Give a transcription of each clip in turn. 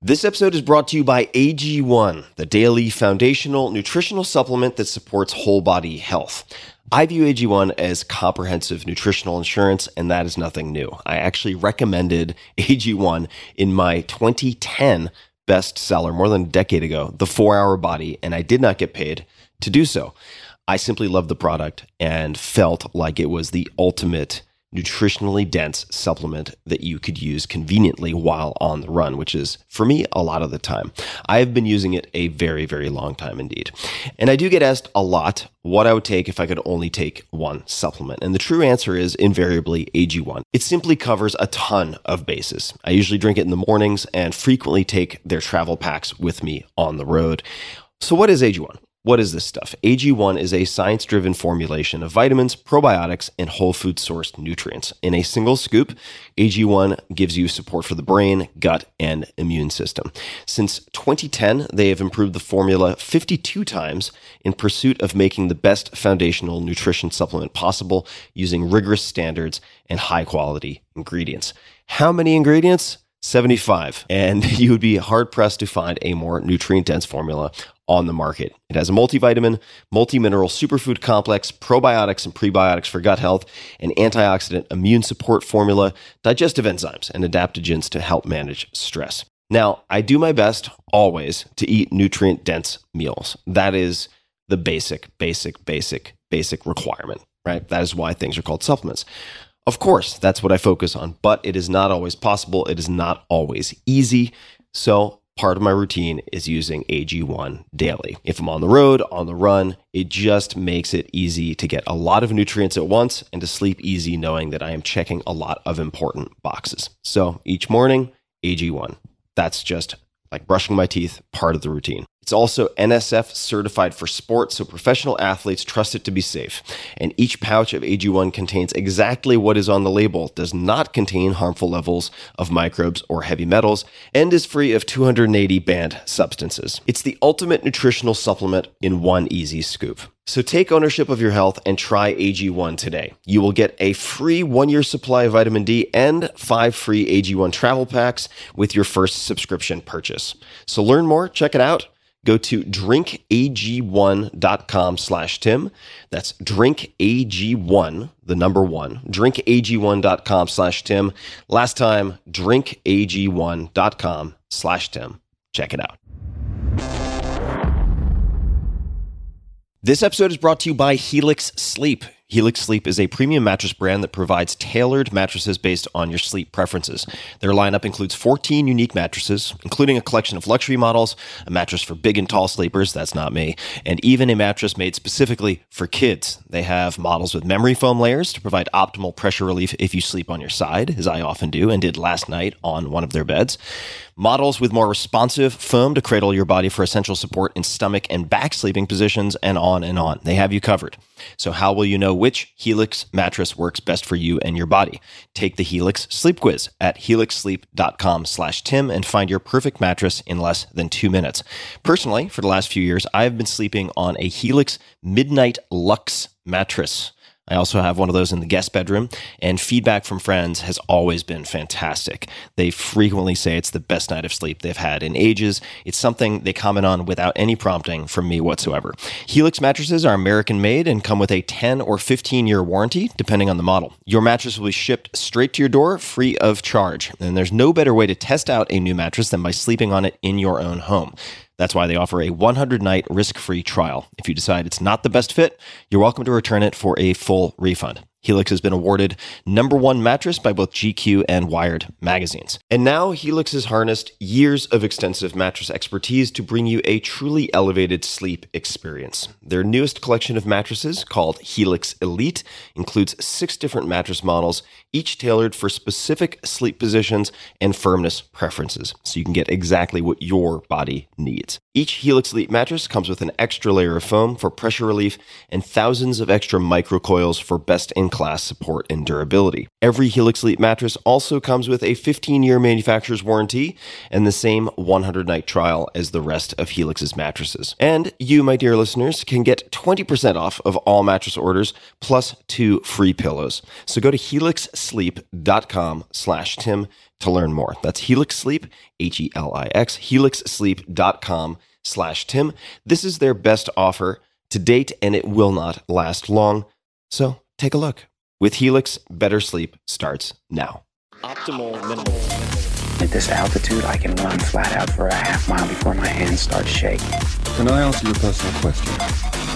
This episode is brought to you by AG1, the daily foundational nutritional supplement that supports whole body health. I view AG1 as comprehensive nutritional insurance, and that is nothing new. I actually recommended AG1 in my 2010 bestseller more than a decade ago, The Four Hour Body, and I did not get paid to do so. I simply loved the product and felt like it was the ultimate nutritionally dense supplement that you could use conveniently while on the run, which is for me a lot of the time. I have been using it a very, very long time indeed. And I do get asked a lot what I would take if I could only take one supplement. And the true answer is invariably AG1. It simply covers a ton of bases. I usually drink it in the mornings and frequently take their travel packs with me on the road. So, what is AG1? What is this stuff? AG1 is a science driven formulation of vitamins, probiotics, and whole food sourced nutrients. In a single scoop, AG1 gives you support for the brain, gut, and immune system. Since 2010, they have improved the formula 52 times in pursuit of making the best foundational nutrition supplement possible using rigorous standards and high quality ingredients. How many ingredients? 75. And you would be hard pressed to find a more nutrient dense formula on the market. It has a multivitamin, multi-mineral superfood complex, probiotics and prebiotics for gut health, an antioxidant immune support formula, digestive enzymes, and adaptogens to help manage stress. Now, I do my best always to eat nutrient dense meals. That is the basic, basic, basic, basic requirement, right? That is why things are called supplements. Of course, that's what I focus on, but it is not always possible. It is not always easy. So part of my routine is using AG1 daily. If I'm on the road, on the run, it just makes it easy to get a lot of nutrients at once and to sleep easy knowing that I am checking a lot of important boxes. So each morning, AG1. That's just like brushing my teeth, part of the routine. It's also NSF certified for sports, so professional athletes trust it to be safe. And each pouch of AG1 contains exactly what is on the label, does not contain harmful levels of microbes or heavy metals, and is free of 280 banned substances. It's the ultimate nutritional supplement in one easy scoop. So take ownership of your health and try AG1 today. You will get a free one year supply of vitamin D and five free AG1 travel packs with your first subscription purchase. So learn more, check it out go to drinkag1.com slash tim. That's drinkag1 the number one drinkag1.com slash tim. Last time drinkag1.com slash tim. Check it out. This episode is brought to you by helix sleep Helix Sleep is a premium mattress brand that provides tailored mattresses based on your sleep preferences. Their lineup includes 14 unique mattresses, including a collection of luxury models, a mattress for big and tall sleepers, that's not me, and even a mattress made specifically for kids. They have models with memory foam layers to provide optimal pressure relief if you sleep on your side, as I often do and did last night on one of their beds. Models with more responsive foam to cradle your body for essential support in stomach and back sleeping positions, and on and on. They have you covered. So, how will you know which Helix mattress works best for you and your body? Take the Helix Sleep Quiz at helixsleep.com/slash Tim and find your perfect mattress in less than two minutes. Personally, for the last few years, I have been sleeping on a Helix Midnight Lux mattress. I also have one of those in the guest bedroom, and feedback from friends has always been fantastic. They frequently say it's the best night of sleep they've had in ages. It's something they comment on without any prompting from me whatsoever. Helix mattresses are American made and come with a 10 or 15 year warranty, depending on the model. Your mattress will be shipped straight to your door free of charge, and there's no better way to test out a new mattress than by sleeping on it in your own home. That's why they offer a 100 night risk free trial. If you decide it's not the best fit, you're welcome to return it for a full refund. Helix has been awarded number one mattress by both GQ and Wired magazines. And now Helix has harnessed years of extensive mattress expertise to bring you a truly elevated sleep experience. Their newest collection of mattresses, called Helix Elite, includes six different mattress models, each tailored for specific sleep positions and firmness preferences, so you can get exactly what your body needs. Each Helix Elite mattress comes with an extra layer of foam for pressure relief and thousands of extra microcoils for best in class support and durability. Every Helix Sleep mattress also comes with a 15 year manufacturer's warranty and the same 100 night trial as the rest of Helix's mattresses. And you, my dear listeners, can get 20% off of all mattress orders plus two free pillows. So go to helixsleep.com slash Tim to learn more. That's Helix Sleep, H E L I X, helixsleep.com slash Tim. This is their best offer to date, and it will not last long. So take a look. With Helix, better sleep starts now. Optimal minimal. At this altitude, I can run flat out for a half mile before my hands start shaking. Can I ask you a personal question?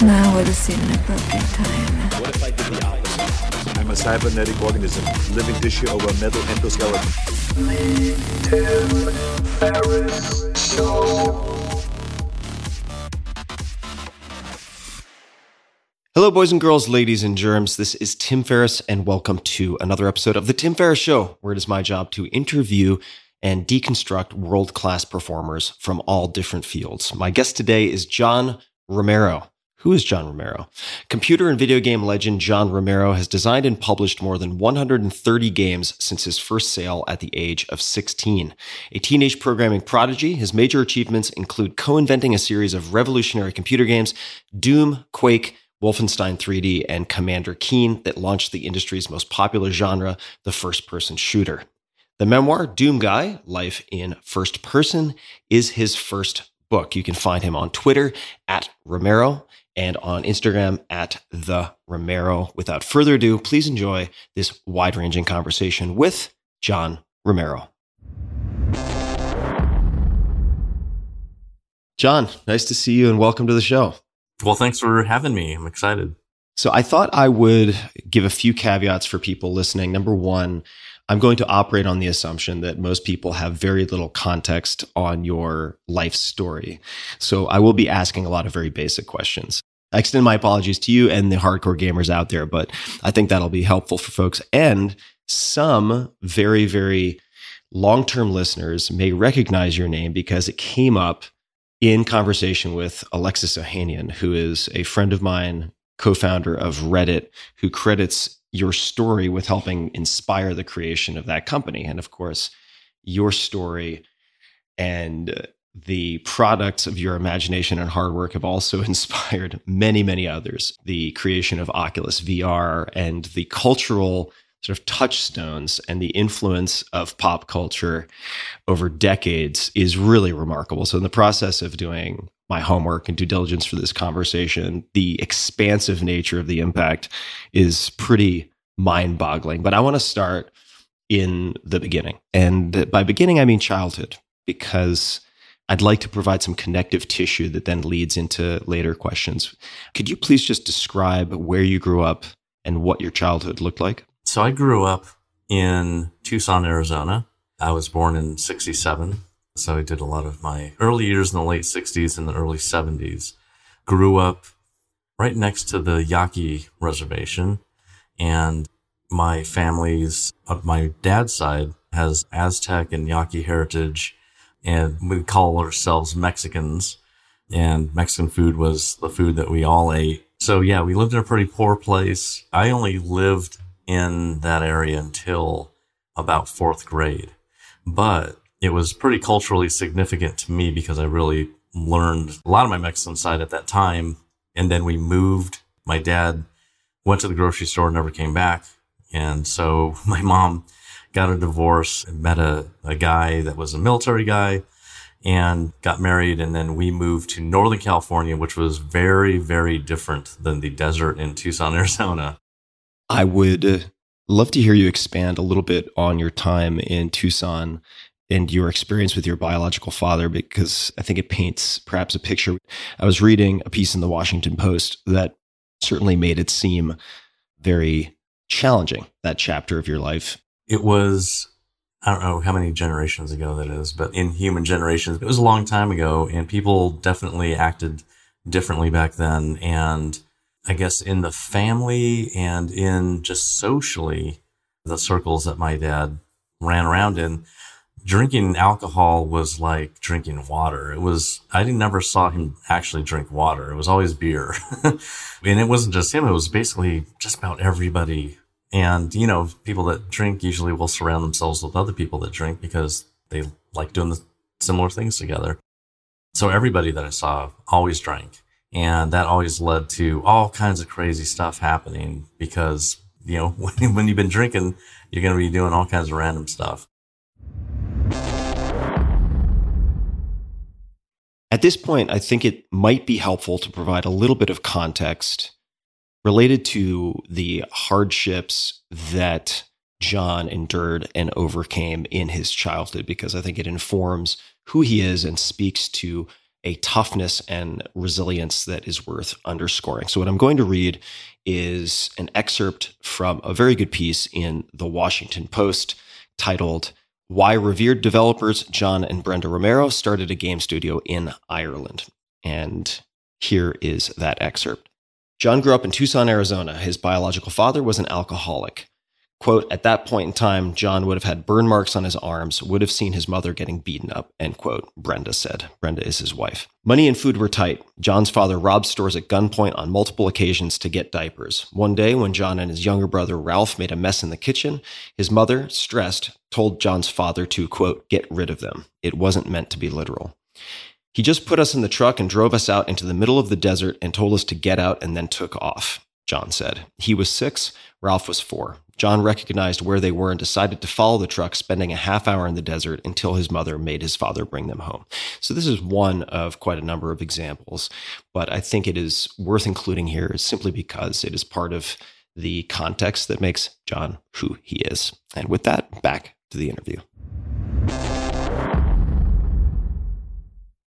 Now would seem an appropriate time. What if I did the opposite? I'm a cybernetic organism, living tissue over a metal endoskeleton. Hello, boys and girls, ladies and germs. This is Tim Ferriss, and welcome to another episode of The Tim Ferriss Show, where it is my job to interview and deconstruct world class performers from all different fields. My guest today is John Romero. Who is John Romero? Computer and video game legend John Romero has designed and published more than 130 games since his first sale at the age of 16. A teenage programming prodigy, his major achievements include co inventing a series of revolutionary computer games Doom, Quake, Wolfenstein 3D, and Commander Keen that launched the industry's most popular genre, the first person shooter. The memoir, Doom Guy Life in First Person, is his first book. You can find him on Twitter at Romero and on Instagram at The Romero. Without further ado, please enjoy this wide ranging conversation with John Romero. John, nice to see you and welcome to the show. Well, thanks for having me. I'm excited. So I thought I would give a few caveats for people listening. Number one, I'm going to operate on the assumption that most people have very little context on your life story. So I will be asking a lot of very basic questions. I extend my apologies to you and the hardcore gamers out there, but I think that'll be helpful for folks. And some very, very long term listeners may recognize your name because it came up in conversation with Alexis Ohanian, who is a friend of mine, co founder of Reddit, who credits your story with helping inspire the creation of that company. And of course, your story and the products of your imagination and hard work have also inspired many, many others. The creation of Oculus VR and the cultural sort of touchstones and the influence of pop culture over decades is really remarkable. So, in the process of doing my homework and due diligence for this conversation, the expansive nature of the impact is pretty mind boggling. But I want to start in the beginning. And by beginning, I mean childhood, because I'd like to provide some connective tissue that then leads into later questions. Could you please just describe where you grew up and what your childhood looked like? So I grew up in Tucson, Arizona. I was born in 67. So I did a lot of my early years in the late 60s and the early 70s. Grew up right next to the Yaqui Reservation. And my family's, of my dad's side, has Aztec and Yaqui heritage. And we call ourselves Mexicans. And Mexican food was the food that we all ate. So yeah, we lived in a pretty poor place. I only lived in that area until about fourth grade. But it was pretty culturally significant to me because I really learned a lot of my Mexican side at that time. And then we moved. My dad went to the grocery store, never came back. And so my mom got a divorce and met a, a guy that was a military guy and got married. And then we moved to Northern California, which was very, very different than the desert in Tucson, Arizona. I would uh, love to hear you expand a little bit on your time in Tucson and your experience with your biological father because I think it paints perhaps a picture. I was reading a piece in the Washington Post that certainly made it seem very challenging, that chapter of your life. It was, I don't know how many generations ago that is, but in human generations, it was a long time ago and people definitely acted differently back then. And I guess in the family and in just socially, the circles that my dad ran around in, drinking alcohol was like drinking water. It was, I never saw him actually drink water. It was always beer. and it wasn't just him. It was basically just about everybody And, you know, people that drink usually will surround themselves with other people that drink because they like doing the similar things together. So everybody that I saw always drank. And that always led to all kinds of crazy stuff happening because, you know, when, when you've been drinking, you're going to be doing all kinds of random stuff. At this point, I think it might be helpful to provide a little bit of context related to the hardships that John endured and overcame in his childhood, because I think it informs who he is and speaks to a toughness and resilience that is worth underscoring. So, what I'm going to read is an excerpt from a very good piece in the Washington Post titled why revered developers John and Brenda Romero started a game studio in Ireland. And here is that excerpt. John grew up in Tucson, Arizona. His biological father was an alcoholic. Quote, at that point in time, John would have had burn marks on his arms, would have seen his mother getting beaten up, end quote, Brenda said. Brenda is his wife. Money and food were tight. John's father robbed stores at gunpoint on multiple occasions to get diapers. One day, when John and his younger brother Ralph made a mess in the kitchen, his mother, stressed, told John's father to, quote, get rid of them. It wasn't meant to be literal. He just put us in the truck and drove us out into the middle of the desert and told us to get out and then took off, John said. He was six, Ralph was four. John recognized where they were and decided to follow the truck, spending a half hour in the desert until his mother made his father bring them home. So, this is one of quite a number of examples, but I think it is worth including here simply because it is part of the context that makes John who he is. And with that, back to the interview.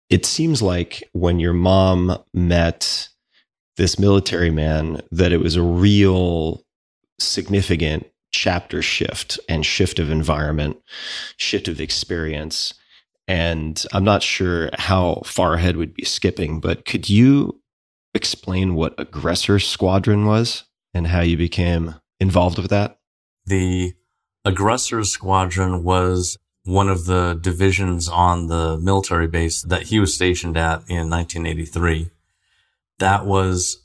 It seems like when your mom met this military man, that it was a real significant chapter shift and shift of environment, shift of experience. And I'm not sure how far ahead we'd be skipping, but could you explain what Aggressor Squadron was and how you became involved with that? The Aggressor Squadron was one of the divisions on the military base that he was stationed at in 1983. That was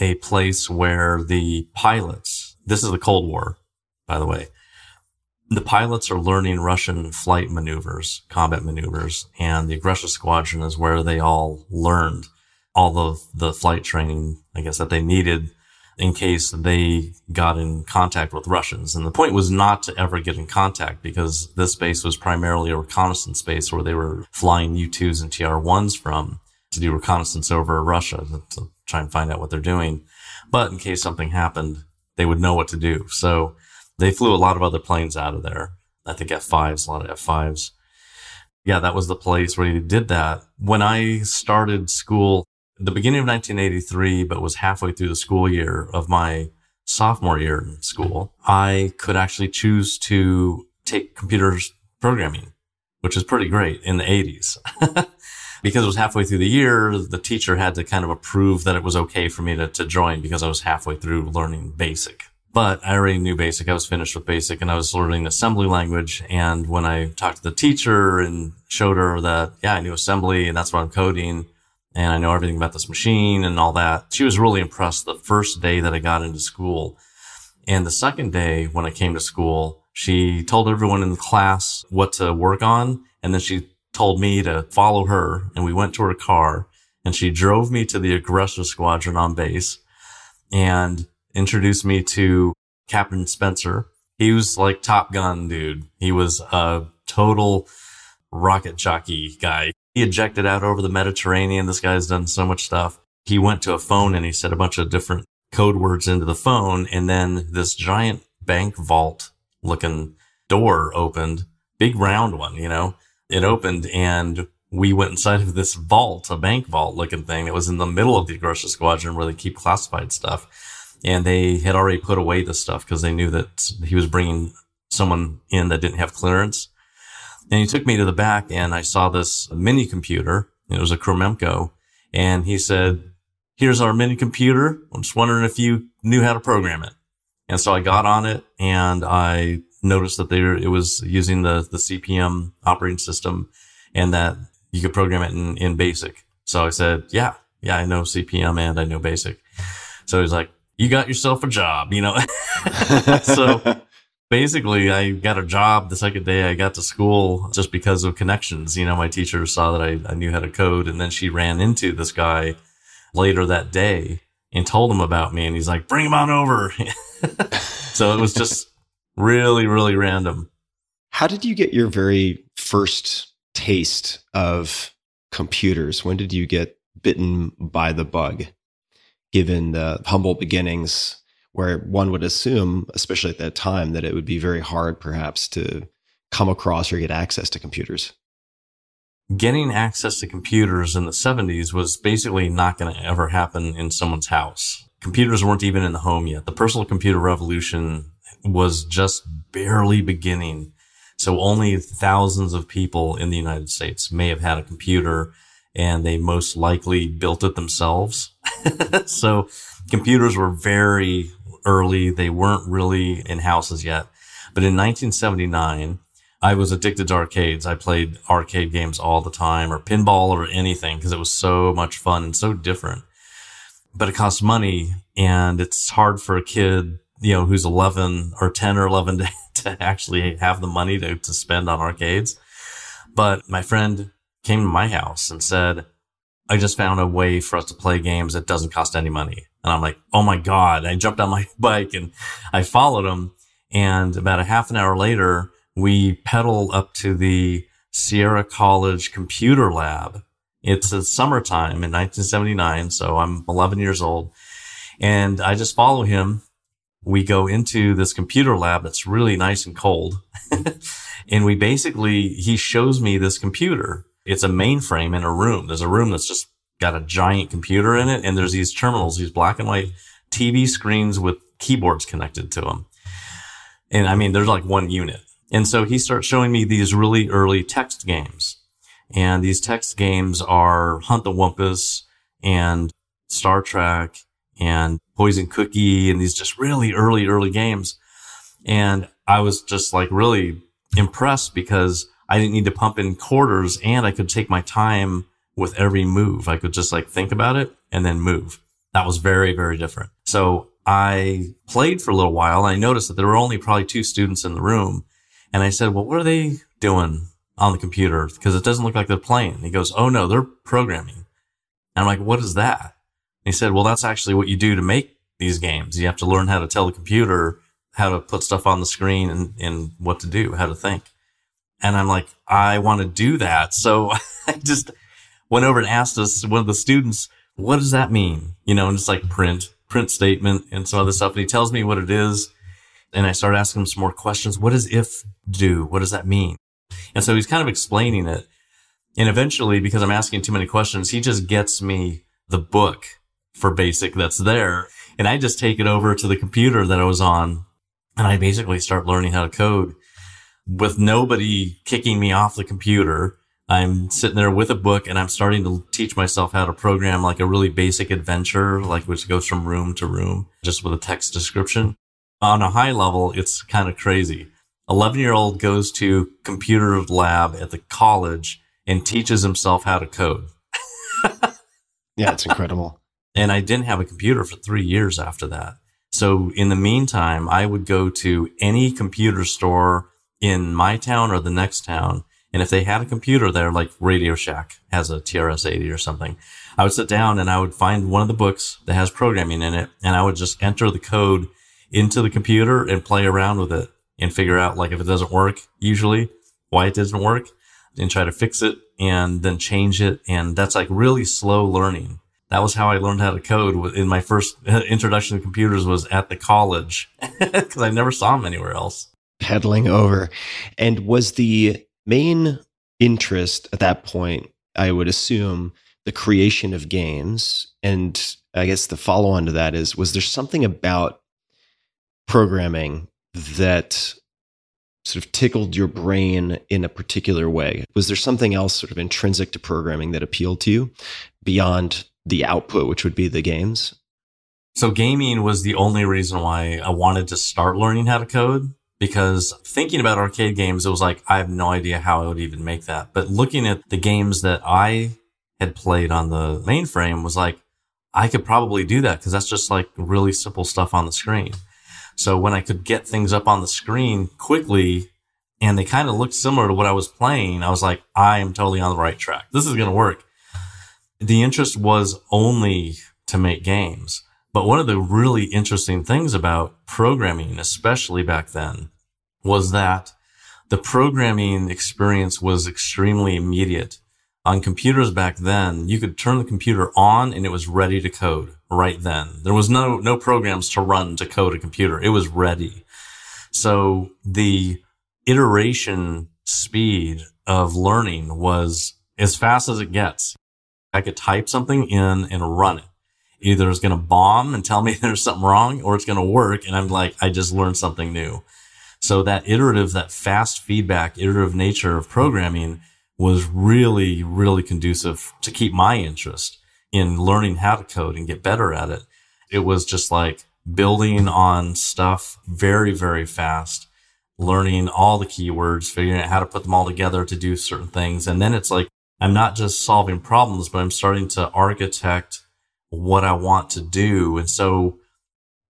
a place where the pilots, this is the Cold War, by the way, the pilots are learning Russian flight maneuvers, combat maneuvers, and the aggressor squadron is where they all learned all of the flight training, I guess, that they needed in case they got in contact with Russians. And the point was not to ever get in contact because this base was primarily a reconnaissance base where they were flying U-2s and TR-1s from to do reconnaissance over Russia to try and find out what they're doing. But in case something happened, they would know what to do. So they flew a lot of other planes out of there. I think F5s, a lot of F5s. Yeah, that was the place where he did that. When I started school, the beginning of 1983, but was halfway through the school year of my sophomore year in school, I could actually choose to take computers programming, which is pretty great in the 80s. because it was halfway through the year, the teacher had to kind of approve that it was okay for me to, to join because I was halfway through learning basic. But I already knew basic. I was finished with basic and I was learning assembly language. And when I talked to the teacher and showed her that, yeah, I knew assembly and that's what I'm coding and I know everything about this machine and all that, she was really impressed the first day that I got into school. And the second day when I came to school, she told everyone in the class what to work on. And then she told me to follow her and we went to her car and she drove me to the aggressor squadron on base and introduced me to Captain Spencer. He was like Top Gun dude. He was a total rocket jockey guy. He ejected out over the Mediterranean. This guy's done so much stuff. He went to a phone and he said a bunch of different code words into the phone. And then this giant bank vault looking door opened, big round one, you know, it opened and we went inside of this vault, a bank vault looking thing that was in the middle of the aggressor squadron where they keep classified stuff. And they had already put away the stuff because they knew that he was bringing someone in that didn't have clearance. And he took me to the back and I saw this mini computer. It was a Cromemco. And he said, here's our mini computer. I'm just wondering if you knew how to program it. And so I got on it and I noticed that they were, it was using the, the CP/M operating system and that you could program it in, in basic. So I said, yeah, yeah, I know CP/M and I know basic. So he's like, you got yourself a job, you know? so basically I got a job the second day I got to school just because of connections. You know, my teacher saw that I, I knew how to code and then she ran into this guy later that day and told him about me and he's like, bring him on over. so it was just really, really random. How did you get your very first taste of computers? When did you get bitten by the bug? Given the humble beginnings, where one would assume, especially at that time, that it would be very hard perhaps to come across or get access to computers. Getting access to computers in the 70s was basically not going to ever happen in someone's house. Computers weren't even in the home yet. The personal computer revolution was just barely beginning. So only thousands of people in the United States may have had a computer and they most likely built it themselves. so computers were very early. They weren't really in houses yet. But in 1979, I was addicted to arcades. I played arcade games all the time or pinball or anything because it was so much fun and so different. But it costs money and it's hard for a kid, you know, who's 11 or 10 or 11 to, to actually have the money to, to spend on arcades. But my friend came to my house and said, I just found a way for us to play games that doesn't cost any money. And I'm like, oh my God. I jumped on my bike and I followed him. And about a half an hour later, we pedal up to the Sierra College computer lab. It's a summertime in 1979. So I'm 11 years old and I just follow him. We go into this computer lab that's really nice and cold. and we basically, he shows me this computer it's a mainframe in a room. There's a room that's just got a giant computer in it. And there's these terminals, these black and white TV screens with keyboards connected to them. And I mean, there's like one unit. And so he starts showing me these really early text games. And these text games are Hunt the Wumpus and Star Trek and Poison Cookie and these just really early, early games. And I was just like really impressed because I didn't need to pump in quarters and I could take my time with every move. I could just like think about it and then move. That was very, very different. So I played for a little while and I noticed that there were only probably two students in the room. And I said, well, what are they doing on the computer? Because it doesn't look like they're playing. He goes, oh no, they're programming. And I'm like, what is that? He said, well, that's actually what you do to make these games. You have to learn how to tell the computer how to put stuff on the screen and, and what to do, how to think. And I'm like, I want to do that. So I just went over and asked us, one of the students, what does that mean? You know, and it's like print, print statement and some other stuff. And he tells me what it is. And I start asking him some more questions. What does if do? What does that mean? And so he's kind of explaining it. And eventually, because I'm asking too many questions, he just gets me the book for basic that's there. And I just take it over to the computer that I was on and I basically start learning how to code with nobody kicking me off the computer. I'm sitting there with a book and I'm starting to teach myself how to program like a really basic adventure, like which goes from room to room, just with a text description. On a high level, it's kind of crazy. 11 year old goes to computer lab at the college and teaches himself how to code. yeah, it's incredible. And I didn't have a computer for three years after that. So in the meantime, I would go to any computer store in my town or the next town. And if they had a computer there, like Radio Shack has a TRS 80 or something, I would sit down and I would find one of the books that has programming in it. And I would just enter the code into the computer and play around with it and figure out like if it doesn't work, usually why it doesn't work and try to fix it and then change it. And that's like really slow learning. That was how I learned how to code in my first uh, introduction to computers was at the college because I never saw them anywhere else pedaling over. And was the main interest at that point, I would assume, the creation of games? And I guess the follow on to that is was there something about programming that sort of tickled your brain in a particular way? Was there something else sort of intrinsic to programming that appealed to you beyond the output, which would be the games? So gaming was the only reason why I wanted to start learning how to code because thinking about arcade games, it was like, I have no idea how I would even make that. But looking at the games that I had played on the mainframe was like, I could probably do that because that's just like really simple stuff on the screen. So when I could get things up on the screen quickly and they kind of looked similar to what I was playing, I was like, I am totally on the right track. This is going to work. The interest was only to make games. But one of the really interesting things about programming, especially back then, was that the programming experience was extremely immediate. On computers back then, you could turn the computer on and it was ready to code right then. There was no, no programs to run to code a computer. It was ready. So the iteration speed of learning was as fast as it gets. I could type something in and run it. Either it's going to bomb and tell me there's something wrong or it's going to work. And I'm like, I just learned something new. So that iterative, that fast feedback, iterative nature of programming was really, really conducive to keep my interest in learning how to code and get better at it. It was just like building on stuff very, very fast, learning all the keywords, figuring out how to put them all together to do certain things. And then it's like, I'm not just solving problems, but I'm starting to architect what I want to do. And so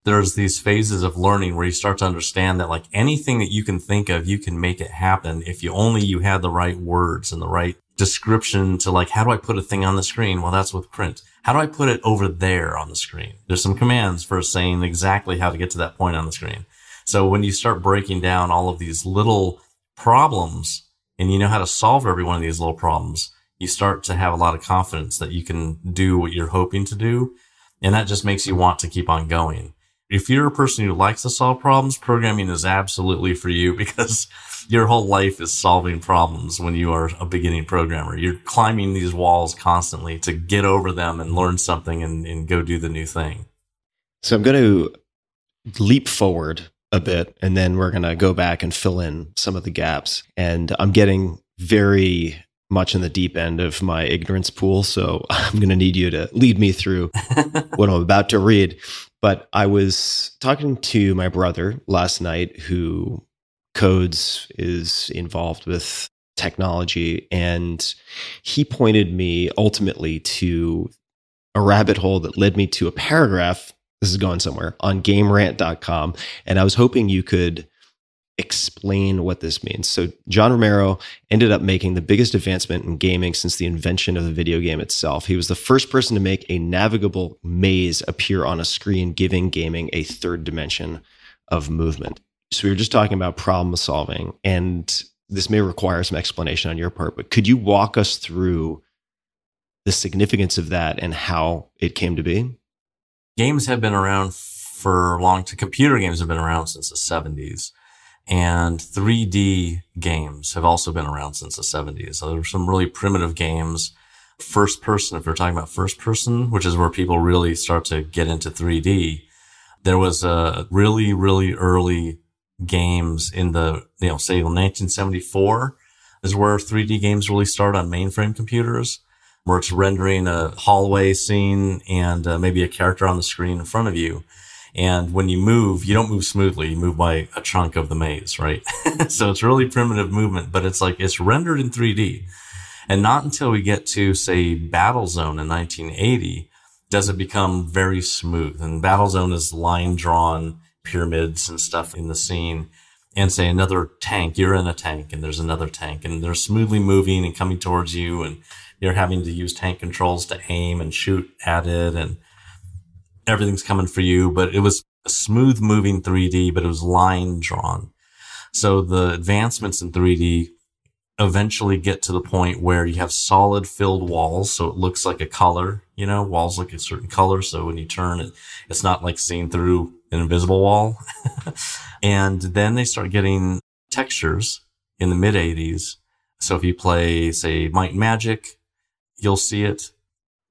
there's these phases of learning where you start to understand that like anything that you can think of, you can make it happen if you only you had the right words and the right description to like, how do I put a thing on the screen? Well, that's with print. How do I put it over there on the screen? There's some commands for saying exactly how to get to that point on the screen. So when you start breaking down all of these little problems and you know how to solve every one of these little problems, you start to have a lot of confidence that you can do what you're hoping to do. And that just makes you want to keep on going. If you're a person who likes to solve problems, programming is absolutely for you because your whole life is solving problems when you are a beginning programmer. You're climbing these walls constantly to get over them and learn something and, and go do the new thing. So I'm going to leap forward a bit and then we're going to go back and fill in some of the gaps. And I'm getting very much in the deep end of my ignorance pool. So I'm going to need you to lead me through what I'm about to read. But I was talking to my brother last night who codes is involved with technology. And he pointed me ultimately to a rabbit hole that led me to a paragraph. This is going somewhere on gamerant.com. And I was hoping you could explain what this means. So, John Romero ended up making the biggest advancement in gaming since the invention of the video game itself. He was the first person to make a navigable maze appear on a screen, giving gaming a third dimension of movement. So, we were just talking about problem solving, and this may require some explanation on your part, but could you walk us through the significance of that and how it came to be? Games have been around for long, computer games have been around since the 70s and 3D games have also been around since the 70s. So there were some really primitive games. First person, if we're talking about first person, which is where people really start to get into 3D, there was a really, really early games in the, you know, say 1974 is where 3D games really start on mainframe computers, where it's rendering a hallway scene and uh, maybe a character on the screen in front of you. And when you move, you don't move smoothly. You move by a chunk of the maze, right? so it's really primitive movement, but it's like it's rendered in 3D. And not until we get to, say, Battlezone in 1980 does it become very smooth. And Battlezone is line drawn pyramids and stuff in the scene. And say another tank, you're in a tank and there's another tank and they're smoothly moving and coming towards you. And you're having to use tank controls to aim and shoot at it. And everything's coming for you, but it was a smooth moving 3D, but it was line drawn. So the advancements in 3D eventually get to the point where you have solid filled walls. So it looks like a color, you know, walls look a certain color. So when you turn it, it's not like seeing through an invisible wall. and then they start getting textures in the mid 80s. So if you play, say, Might and Magic, you'll see it.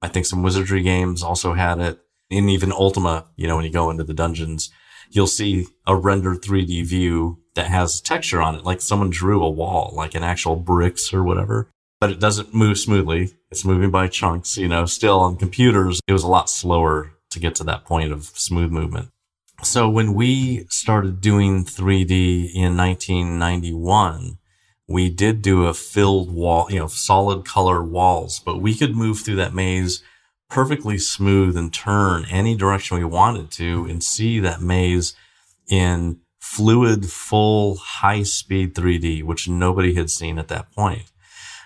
I think some wizardry games also had it in even Ultima, you know, when you go into the dungeons, you'll see a rendered 3D view that has texture on it, like someone drew a wall, like an actual bricks or whatever. But it doesn't move smoothly. It's moving by chunks, you know, still on computers, it was a lot slower to get to that point of smooth movement. So when we started doing 3D in 1991, we did do a filled wall, you know, solid color walls, but we could move through that maze perfectly smooth and turn any direction we wanted to and see that maze in fluid, full, high speed 3D, which nobody had seen at that point.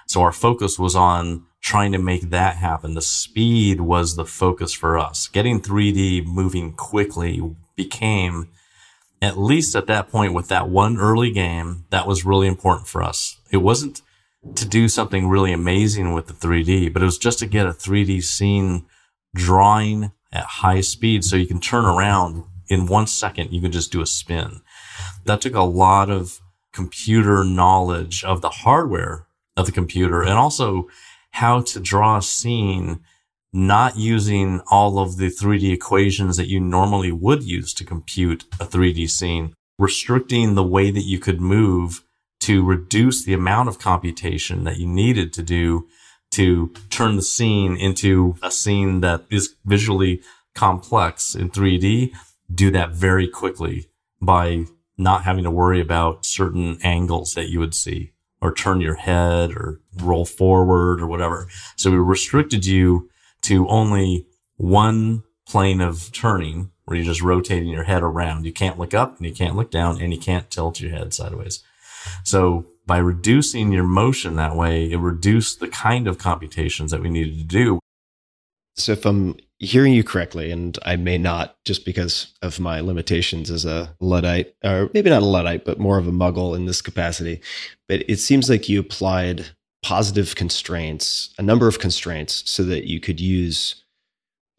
So our focus was on trying to make that happen. The speed was the focus for us. Getting 3D moving quickly became, at least at that point with that one early game, that was really important for us. It wasn't to do something really amazing with the 3D, but it was just to get a 3D scene drawing at high speed so you can turn around in one second. You can just do a spin. That took a lot of computer knowledge of the hardware of the computer and also how to draw a scene not using all of the 3D equations that you normally would use to compute a 3D scene, restricting the way that you could move to reduce the amount of computation that you needed to do to turn the scene into a scene that is visually complex in 3D, do that very quickly by not having to worry about certain angles that you would see or turn your head or roll forward or whatever. So we restricted you to only one plane of turning where you're just rotating your head around. You can't look up and you can't look down and you can't tilt your head sideways. So by reducing your motion that way, it reduced the kind of computations that we needed to do. So if I'm hearing you correctly, and I may not just because of my limitations as a Luddite, or maybe not a Luddite, but more of a muggle in this capacity, but it seems like you applied positive constraints, a number of constraints, so that you could use,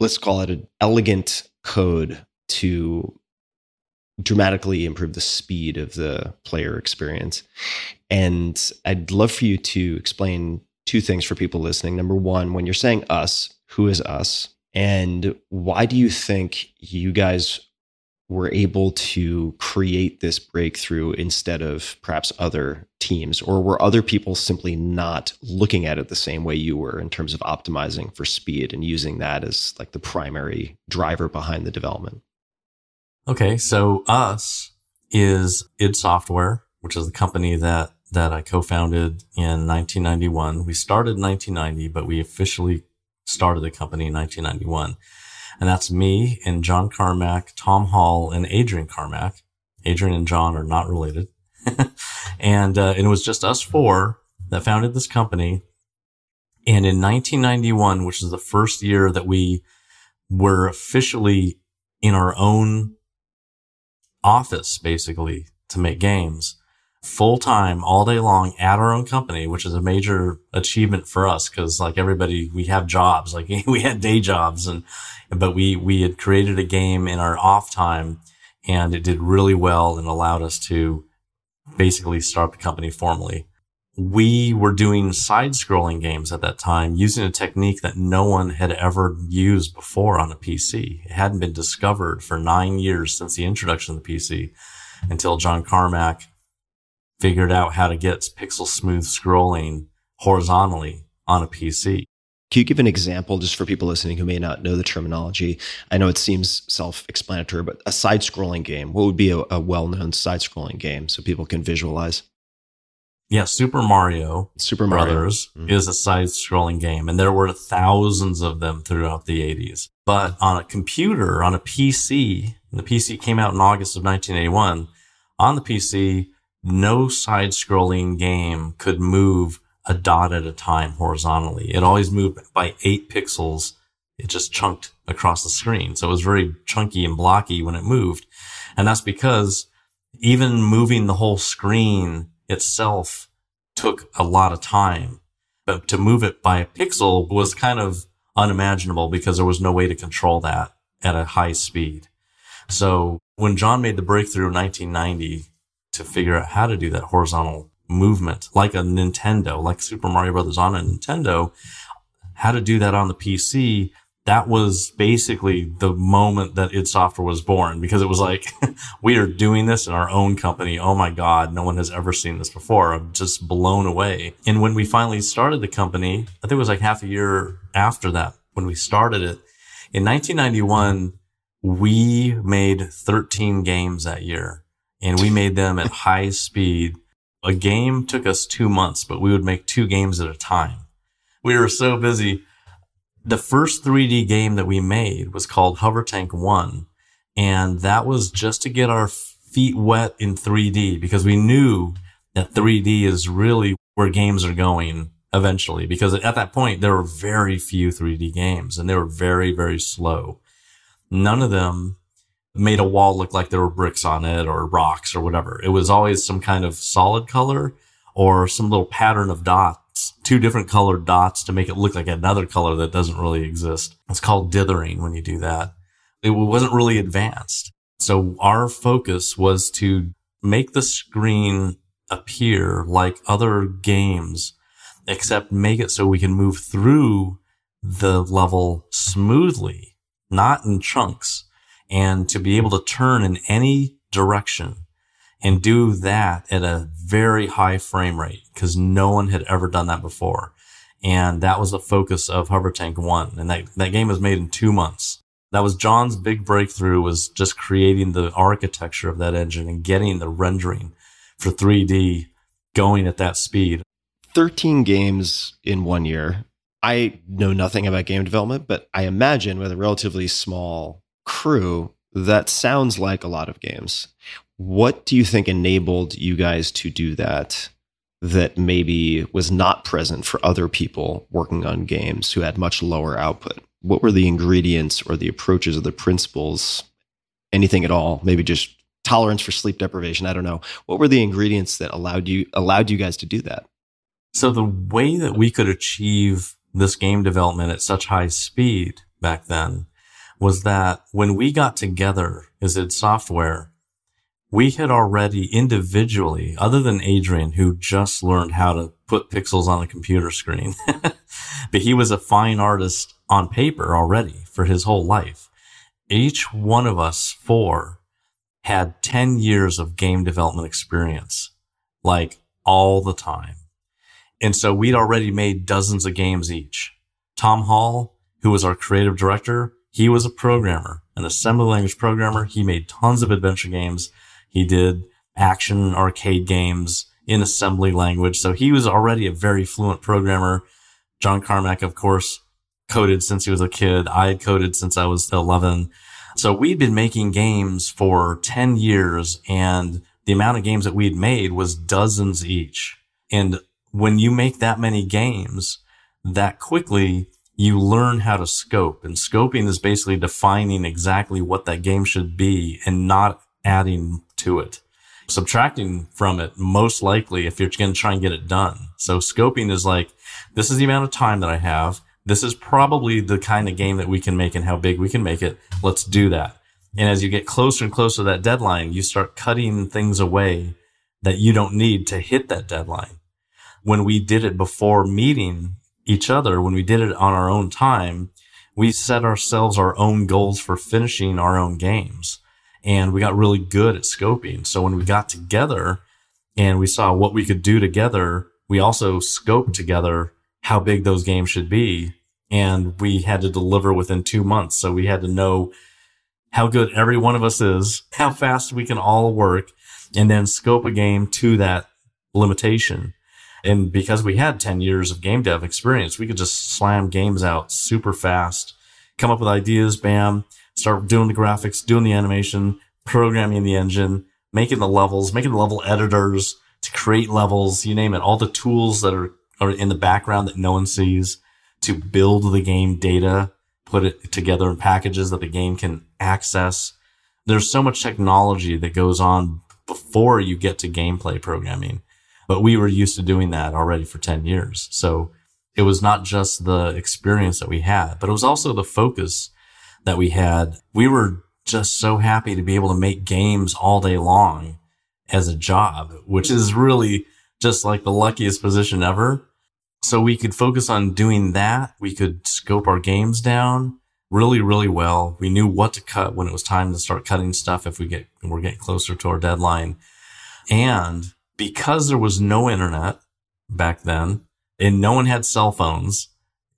let's call it an elegant code to dramatically improve the speed of the player experience. And I'd love for you to explain two things for people listening. Number one, when you're saying us, who is us? And why do you think you guys were able to create this breakthrough instead of perhaps other teams? Or were other people simply not looking at it the same way you were in terms of optimizing for speed and using that as like the primary driver behind the development? Okay, so us is id Software, which is the company that that I co-founded in 1991. We started in 1990, but we officially started the company in 1991. And that's me and John Carmack, Tom Hall, and Adrian Carmack. Adrian and John are not related. and, uh, and it was just us four that founded this company. And in 1991, which is the first year that we were officially in our own office, basically, to make games full time all day long at our own company, which is a major achievement for us because like everybody, we have jobs, like we had day jobs and, but we, we had created a game in our off time and it did really well and allowed us to basically start the company formally. We were doing side scrolling games at that time using a technique that no one had ever used before on a PC. It hadn't been discovered for nine years since the introduction of the PC until John Carmack figured out how to get pixel smooth scrolling horizontally on a PC. Can you give an example just for people listening who may not know the terminology? I know it seems self explanatory, but a side scrolling game, what would be a, a well known side scrolling game so people can visualize? Yeah, Super Mario Super Mario. Brothers Mhm. is a side scrolling game, and there were thousands of them throughout the 80s. But on a computer, on a PC, and the PC came out in August of 1981, on the PC, no side scrolling game could move a dot at a time horizontally. It always moved by eight pixels. It just chunked across the screen. So it was very chunky and blocky when it moved. And that's because even moving the whole screen itself took a lot of time. But to move it by a pixel was kind of unimaginable because there was no way to control that at a high speed. So when John made the breakthrough in 1990 to figure out how to do that horizontal movement, like a Nintendo, like Super Mario Brothers on a Nintendo, how to do that on the PC, that was basically the moment that id Software was born because it was like, we are doing this in our own company. Oh my God, no one has ever seen this before. I'm just blown away. And when we finally started the company, I think it was like half a year after that when we started it. In 1991, we made 13 games that year and we made them at high speed. A game took us two months, but we would make two games at a time. We were so busy the first 3D game that we made was called Hover Tank 1. And that was just to get our feet wet in 3D because we knew that 3D is really where games are going eventually. Because at that point, there were very few 3D games and they were very, very slow. None of them made a wall look like there were bricks on it or rocks or whatever. It was always some kind of solid color or some little pattern of dots, two different colored dots to make it look like another color that doesn't really exist. It's called dithering when you do that. It wasn't really advanced. So our focus was to make the screen appear like other games, except make it so we can move through the level smoothly, not in chunks, and to be able to turn in any direction and do that at a very high frame rate because no one had ever done that before. And that was the focus of Hover Tank 1. And that, that game was made in two months. That was John's big breakthrough was just creating the architecture of that engine and getting the rendering for 3D going at that speed. 13 games in one year. I know nothing about game development, but I imagine with a relatively small crew, that sounds like a lot of games. What do you think enabled you guys to do that? That maybe was not present for other people working on games who had much lower output. What were the ingredients or the approaches or the principles? Anything at all? Maybe just tolerance for sleep deprivation. I don't know. What were the ingredients that allowed you allowed you guys to do that? So the way that we could achieve this game development at such high speed back then was that when we got together as id Software, we had already individually, other than Adrian, who just learned how to put pixels on a computer screen, but he was a fine artist on paper already for his whole life. Each one of us four had 10 years of game development experience, like all the time. And so we'd already made dozens of games each. Tom Hall, who was our creative director, he was a programmer, an assembly language programmer. He made tons of adventure games. He did action arcade games in assembly language. So he was already a very fluent programmer. John Carmack, of course, coded since he was a kid. I had coded since I was 11. So we'd been making games for 10 years and the amount of games that we'd made was dozens each. And when you make that many games that quickly, you learn how to scope and scoping is basically defining exactly what that game should be and not adding to it. Subtracting from it, most likely, if you're going to try and get it done. So scoping is like, this is the amount of time that I have. This is probably the kind of game that we can make and how big we can make it. Let's do that. And as you get closer and closer to that deadline, you start cutting things away that you don't need to hit that deadline. When we did it before meeting each other, when we did it on our own time, we set ourselves our own goals for finishing our own games. And we got really good at scoping. So when we got together and we saw what we could do together, we also scoped together how big those games should be. And we had to deliver within two months. So we had to know how good every one of us is, how fast we can all work, and then scope a game to that limitation. And because we had 10 years of game dev experience, we could just slam games out super fast, come up with ideas, bam, start doing the graphics, doing the animation, programming the engine, making the levels, making the level editors to create levels, you name it, all the tools that are, are in the background that no one sees to build the game data, put it together in packages that the game can access. There's so much technology that goes on before you get to gameplay programming. But we were used to doing that already for 10 years. So it was not just the experience that we had, but it was also the focus that we had. We were just so happy to be able to make games all day long as a job, which is really just like the luckiest position ever. So we could focus on doing that. We could scope our games down really, really well. We knew what to cut when it was time to start cutting stuff if we get, we're getting closer to our deadline. And because there was no internet back then and no one had cell phones,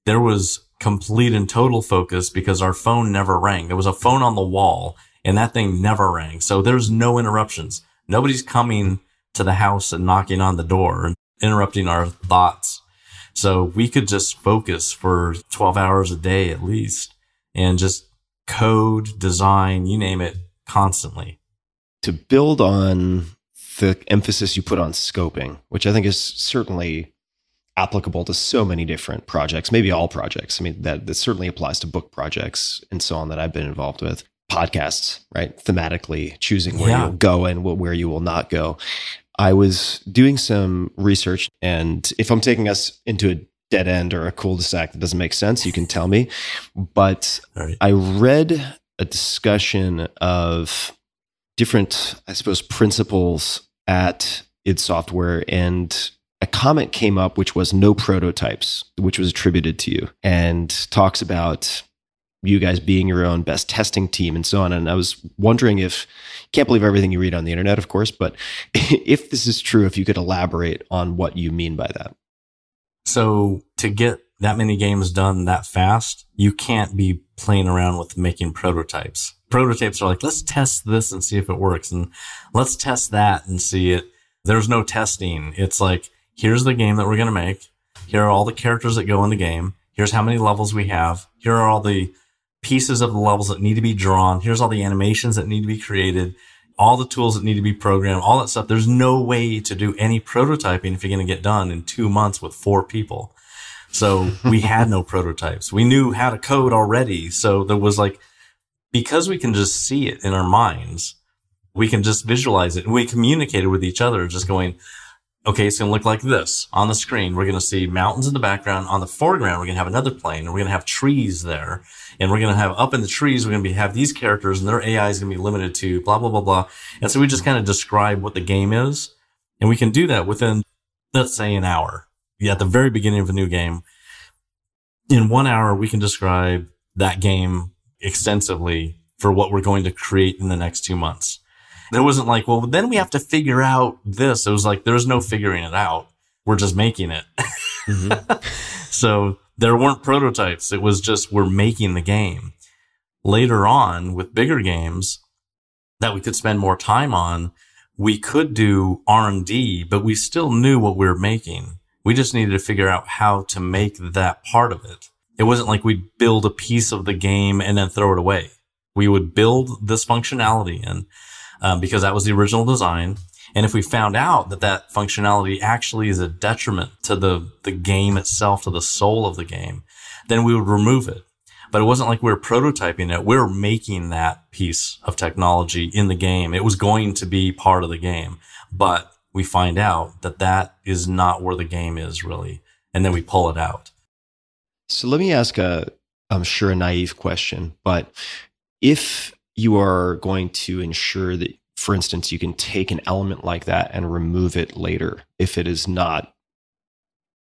there was complete and total focus because our phone never rang. There was a phone on the wall and that thing never rang. So there's no interruptions. Nobody's coming to the house and knocking on the door and interrupting our thoughts. So we could just focus for 12 hours a day at least and just code, design, you name it, constantly. To build on the emphasis you put on scoping, which I think is certainly applicable to so many different projects, maybe all projects. I mean, that, that certainly applies to book projects and so on that I've been involved with. Podcasts, right? Thematically choosing where Yeah. you'll go and wh- where you will not go. I was doing some research, and if I'm taking us into a dead end or a cul-de-sac that doesn't make sense, you can tell me. But right. I read a discussion of different, I suppose, principles at id Software, and a comment came up which was no prototypes, which was attributed to you, and talks about you guys being your own best testing team and so on. And I was wondering if, can't believe everything you read on the internet, of course, but if this is true, if you could elaborate on what you mean by that. So to get that many games done that fast, you can't be playing around with making prototypes. Prototypes are like, let's test this and see if it works. And let's test that and see it. There's no testing. It's like, here's the game that we're going to make. Here are all the characters that go in the game. Here's how many levels we have. Here are all the pieces of the levels that need to be drawn. Here's all the animations that need to be created. All the tools that need to be programmed, all that stuff. There's no way to do any prototyping if you're going to get done in two months with four people. So we had no prototypes. We knew how to code already. So there was like, because we can just see it in our minds, we can just visualize it and we communicated with each other just going, okay, it's going to look like this on the screen. We're going to see mountains in the background. On the foreground, we're going to have another plane and we're going to have trees there. And we're going to have up in the trees, we're going to be, have these characters and their AI is going to be limited to blah, blah, blah, blah. And so we just kind of describe what the game is. And we can do that within, let's say an hour. Yeah, at the very beginning of a new game. In one hour, we can describe that game extensively for what we're going to create in the next two months. There wasn't like, well, then we have to figure out this. It was like, there's no figuring it out. We're just making it. Mm-hmm. so there weren't prototypes. It was just, we're making the game. Later on with bigger games that we could spend more time on, we could do R&D, but we still knew what we were making. We just needed to figure out how to make that part of it. It wasn't like we'd build a piece of the game and then throw it away. We would build this functionality in um, because that was the original design. And if we found out that that functionality actually is a detriment to the, the game itself, to the soul of the game, then we would remove it. But it wasn't like we were prototyping it. We were making that piece of technology in the game. It was going to be part of the game, but we find out that that is not where the game is really. And then we pull it out. So let me ask a, I'm sure, a naive question, but if you are going to ensure that, for instance, you can take an element like that and remove it later if it is not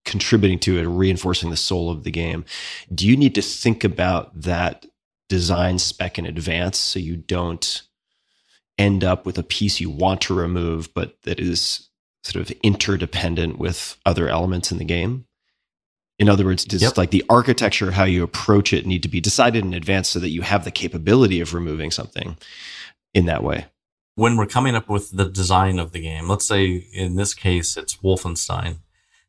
contributing to it or reinforcing the soul of the game, do you need to think about that design spec in advance so you don't end up with a piece you want to remove, but that is sort of interdependent with other elements in the game? In other words, does Yep. like the architecture, how you approach it, need to be decided in advance so that you have the capability of removing something in that way? when we're coming up with the design of the game, let's say in this case it's Wolfenstein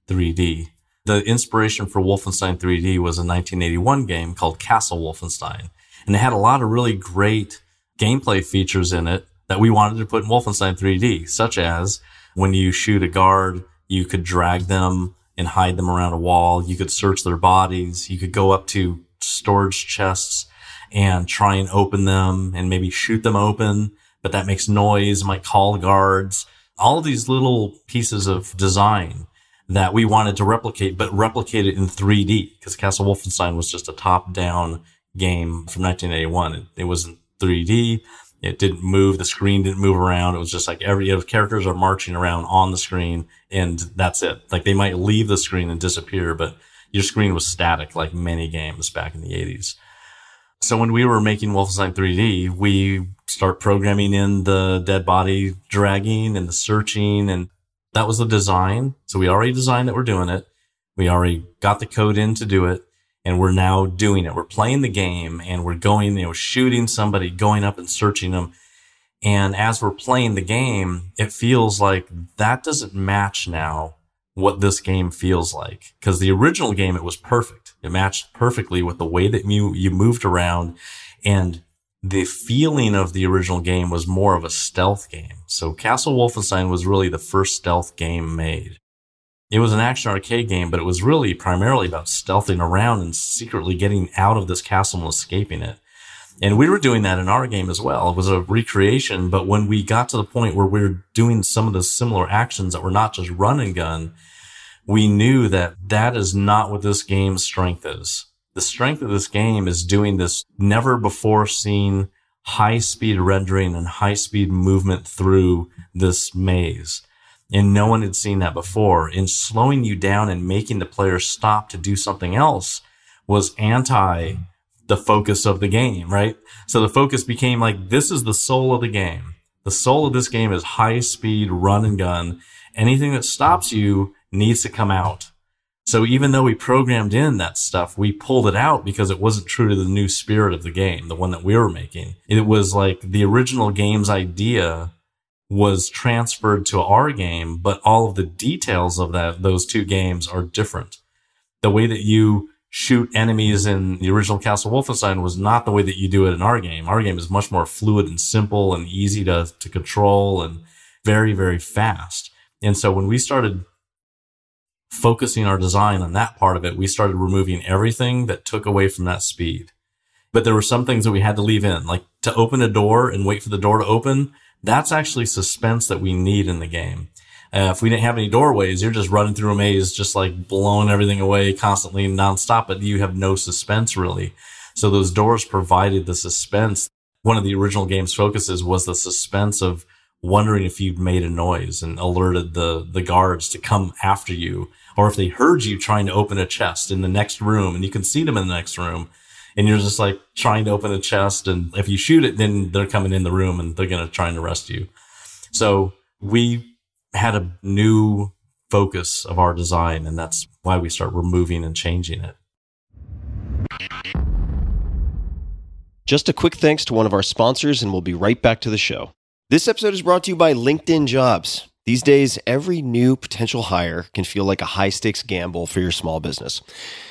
3D. The inspiration for Wolfenstein 3D was a 1981 game called Castle Wolfenstein. And it had a lot of really great gameplay features in it that we wanted to put in Wolfenstein 3D, such as when you shoot a guard, you could drag them and hide them around a wall. You could search their bodies. You could go up to storage chests and try and open them and maybe shoot them open but that makes noise, might call guards. All these little pieces of design that we wanted to replicate, but replicate it in 3D because Castle Wolfenstein was just a top down game from 1981. It, it was in 3D. It didn't move. The screen didn't move around. It was just like every, you characters are marching around on the screen and that's it. Like they might leave the screen and disappear, but your screen was static like many games back in the 80s. So when we were making Wolfenstein 3D, we start programming in the dead body dragging and the searching. And that was the design. So we already designed that we're doing it. We already got the code in to do it. And we're now doing it. We're playing the game and we're going, you know, shooting somebody, going up and searching them. And as we're playing the game, it feels like that doesn't match now what this game feels like. Cause the original game, it was perfect. It matched perfectly with the way that you, you moved around and the feeling of the original game was more of a stealth game. So Castle Wolfenstein was really the first stealth game made. It was an action arcade game, but it was really primarily about stealthing around and secretly getting out of this castle and escaping it. And we were doing that in our game as well. It was a recreation, but when we got to the point where we were doing some of the similar actions that were not just run and gun, we knew that that is not what this game's strength is. The strength of this game is doing this never before seen high speed rendering and high speed movement through this maze. And no one had seen that before. And slowing you down and making the player stop to do something else was anti the focus of the game, right? So the focus became like, this is the soul of the game. The soul of this game is high speed run and gun. Anything that stops you needs to come out. So even though we programmed in that stuff, we pulled it out because it wasn't true to the new spirit of the game, the one that we were making. It was like the original game's idea was transferred to our game, but all of the details of that, those two games are different. The way that you shoot enemies in the original Castle Wolfenstein was not the way that you do it in our game. Our game is much more fluid and simple and easy to, to control and very, very fast. And so when we started focusing our design on that part of it, we started removing everything that took away from that speed. But there were some things that we had to leave in, like to open a door and wait for the door to open. That's actually suspense that we need in the game. Uh, if we didn't have any doorways, you're just running through a maze, just like blowing everything away constantly and nonstop, but you have no suspense really. So those doors provided the suspense. One of the original game's focuses was the suspense of wondering if you'd made a noise and alerted the, the guards to come after you, or if they heard you trying to open a chest in the next room and you can see them in the next room and you're just like trying to open a chest. And if you shoot it, then they're coming in the room and they're going to try and arrest you. So we had a new focus of our design, and that's why we start removing and changing it. Just a quick thanks to one of our sponsors, and we'll be right back to the show. This episode is brought to you by LinkedIn Jobs. These days, every new potential hire can feel like a high stakes gamble for your small business.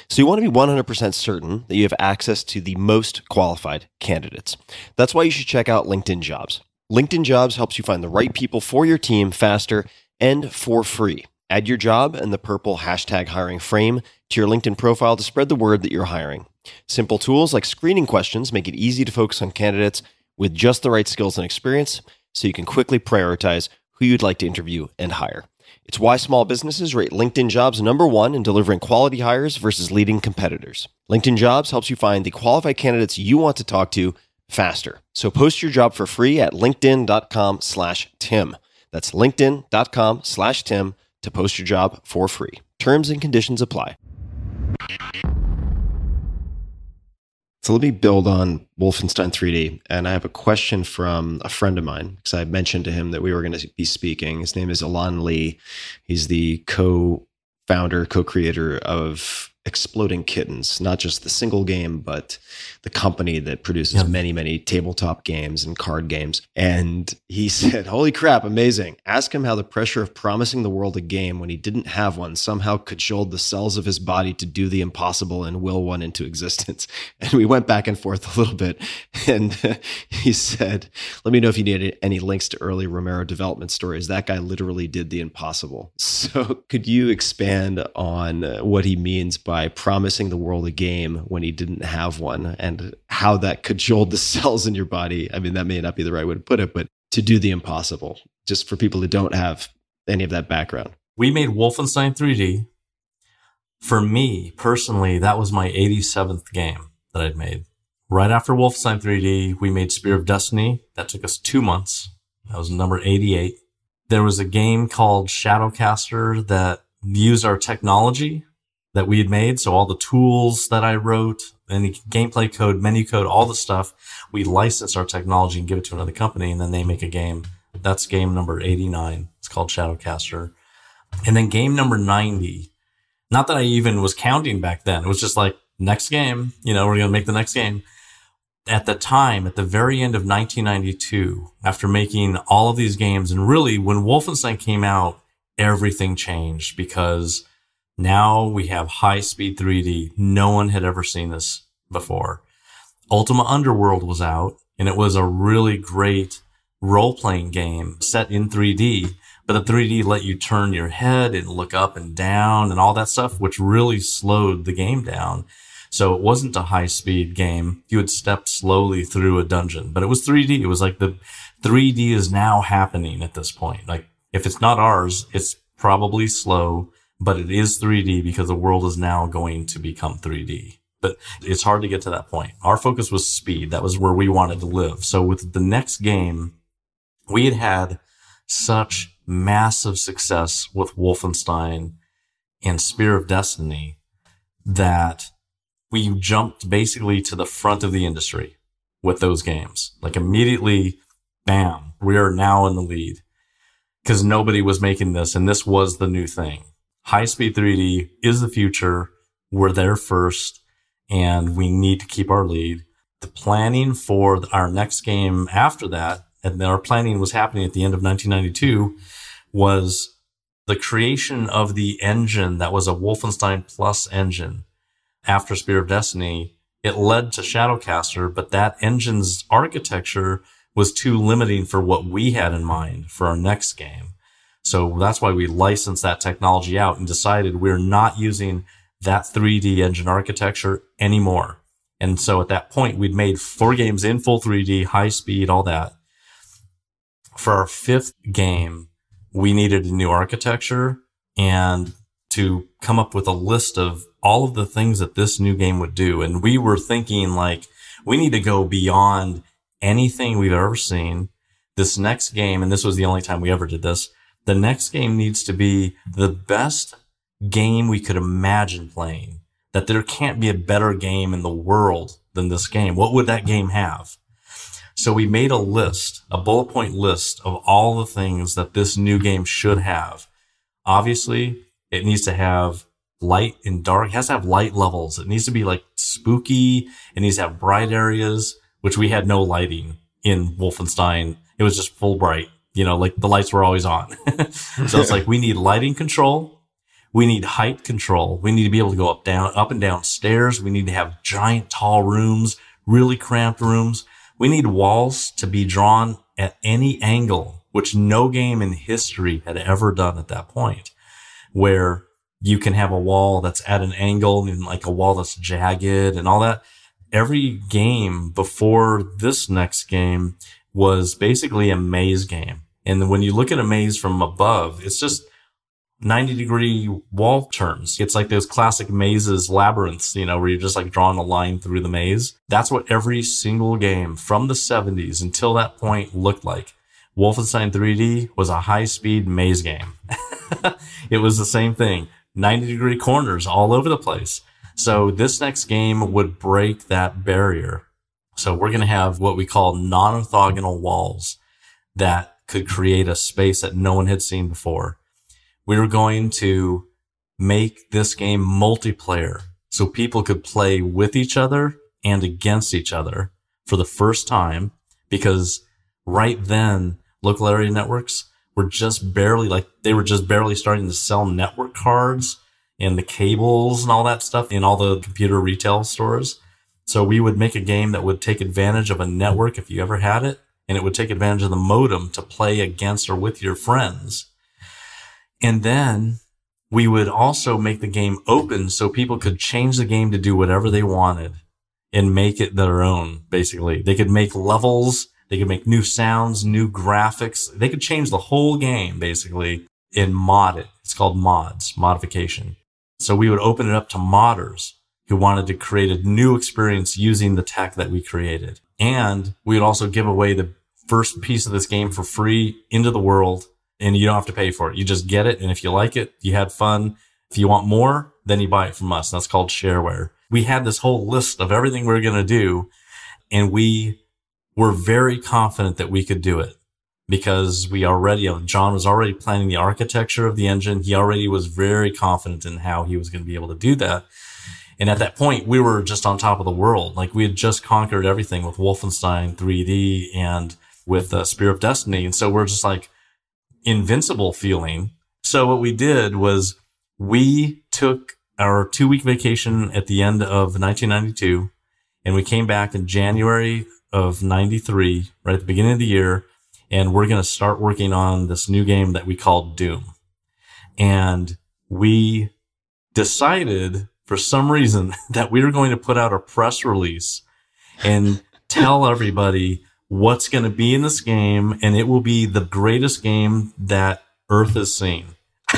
So you want to be 100% certain that you have access to the most qualified candidates. That's why you should check out LinkedIn Jobs. LinkedIn Jobs helps you find the right people for your team faster and for free. Add your job and the purple hashtag hiring frame to your LinkedIn profile to spread the word that you're hiring. Simple tools like screening questions make it easy to focus on candidates with just the right skills and experience so you can quickly prioritize who you'd like to interview and hire. It's why small businesses rate LinkedIn jobs number one in delivering quality hires versus leading competitors. LinkedIn jobs helps you find the qualified candidates you want to talk to faster. So post your job for free at linkedin.com slash Tim. That's linkedin.com slash Tim to post your job for free. Terms and conditions apply. So let me build on Wolfenstein 3D. And I have a question from a friend of mine because I mentioned to him that we were going to be speaking. His name is Elan Lee. He's the co founder, co creator of Exploding Kittens, not just the single game, but the company that produces Yep. many, many tabletop games and card games. And he said, Holy crap, amazing. Ask him how the pressure of promising the world a game when he didn't have one somehow cajoled the cells of his body to do the impossible and will one into existence. And we went back and forth a little bit. And he said, Let me know if you need any links to early Romero development stories. That guy literally did the impossible. So could you expand on uh, what he means by promising the world a game when he didn't have one and how that cajoled the cells in your body? I mean, that may not be the right way to put it, but to do the impossible, just for people who don't have any of that background. We made Wolfenstein 3D. For me personally, that was my 87th game that I'd made. Right after Wolfenstein 3D, we made Spear of Destiny. That took us two months. That was number 88. There was a game called Shadowcaster that used our technology that we had made. So all the tools that I wrote, any gameplay code, menu code, all the stuff, we license our technology and give it to another company and then they make a game. That's game number 89. It's called Shadowcaster. And then game number 90, not that I even was counting back then. It was just like next game, you know, we're going to make the next game. At the time, at the very end of 1992, after making all of these games and really when Wolfenstein came out, everything changed because now we have high speed 3D. No one had ever seen this before. Ultima Underworld was out and it was a really great role playing game set in 3D, but the 3D let you turn your head and look up and down and all that stuff, which really slowed the game down. So it wasn't a high speed game. You would step slowly through a dungeon, but it was 3D. It was like the 3D is now happening at this point. Like if it's not ours, it's probably slow, but it is 3D because the world is now going to become 3D. But it's hard to get to that point. Our focus was speed. That was where we wanted to live. So with the next game, we had had such massive success with Wolfenstein and Spear of Destiny that we jumped basically to the front of the industry with those games. Like immediately, bam, we are now in the lead because nobody was making this and this was the new thing. High speed 3D is the future. We're there first and we need to keep our lead. The planning for our next game after that, and our planning was happening at the end of 1992, was the creation of the engine that was a Wolfenstein Plus engine after Spear of Destiny. It led to Shadowcaster, but that engine's architecture was too limiting for what we had in mind for our next game. So that's why we licensed that technology out and decided we're not using that 3D engine architecture anymore. And so at that point, we'd made four games in full 3D, high speed, all that. For our fifth game, we needed a new architecture and to come up with a list of all of the things that this new game would do. And we were thinking like, we need to go beyond anything we've ever seen. This next game, and this was the only time we ever did this, the next game needs to be the best game we could imagine playing. That there can't be a better game in the world than this game. What would that game have? So we made a list, a bullet point list of all the things that this new game should have. Obviously, it needs to have light and dark. It has to have light levels. It needs to be like spooky. It needs to have bright areas, which we had no lighting in Wolfenstein. It was just full bright, you know, like the lights were always on. so it's like we need lighting control. We need height control. We need to be able to go up, down, up and down stairs. We need to have giant, tall rooms, really cramped rooms. We need walls to be drawn at any angle, which no game in history had ever done at that point, where you can have a wall that's at an angle and like a wall that's jagged and all that. Every game before this next game was basically a maze game. And when you look at a maze from above, it's just 90 degree wall turns. It's like those classic mazes, labyrinths, you know, where you're just like drawing a line through the maze. That's what every single game from the 70s until that point looked like. Wolfenstein 3D was a high speed maze game. it was the same thing. 90 degree corners all over the place. So this next game would break that barrier. So we're going to have what we call non-orthogonal walls that could create a space that no one had seen before. We were going to make this game multiplayer so people could play with each other and against each other for the first time because right then local area networks were just barely like they were just barely starting to sell network cards and the cables and all that stuff in all the computer retail stores. So we would make a game that would take advantage of a network if you ever had it, and it would take advantage of the modem to play against or with your friends. And then we would also make the game open so people could change the game to do whatever they wanted and make it their own, basically. They could make levels, they could make new sounds, new graphics. They could change the whole game, basically, and mod it. It's called mods, modification. So we would open it up to modders who wanted to create a new experience using the tech that we created. And we would also give away the first piece of this game for free into the world and you don't have to pay for it. You just get it. And if you like it, you had fun. If you want more, then you buy it from us. That's called shareware. We had this whole list of everything we are going to do and we were very confident that we could do it because we already, John was already planning the architecture of the engine. He already was very confident in how he was going to be able to do that. And at that point, we were just on top of the world. Like we had just conquered everything with Wolfenstein 3D and with uh, Spear of Destiny. And so we're just like invincible feeling So what we did was we took our two week vacation at the end of 1992 and we came back in January of 93, right at the beginning of the year. And we're going to start working on this new game that we called Doom. And we decided for some reason that we were going to put out a press release and tell everybody what's going to be in this game. And it will be the greatest game that Earth has seen.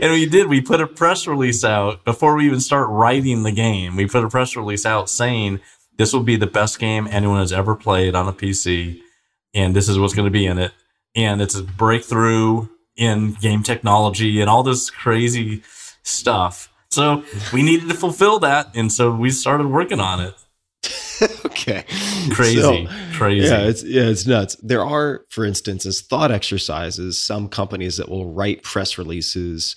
and we did. We put a press release out before we even start writing the game. We put a press release out saying this will be the best game anyone has ever played on a PC, and this is what's going to be in it. And it's a breakthrough in game technology and all this crazy stuff. So we needed to fulfill that, and so we started working on it. okay. Crazy, So, crazy. Yeah, it's yeah, it's nuts. There are, for instance, as thought exercises, some companies that will write press releases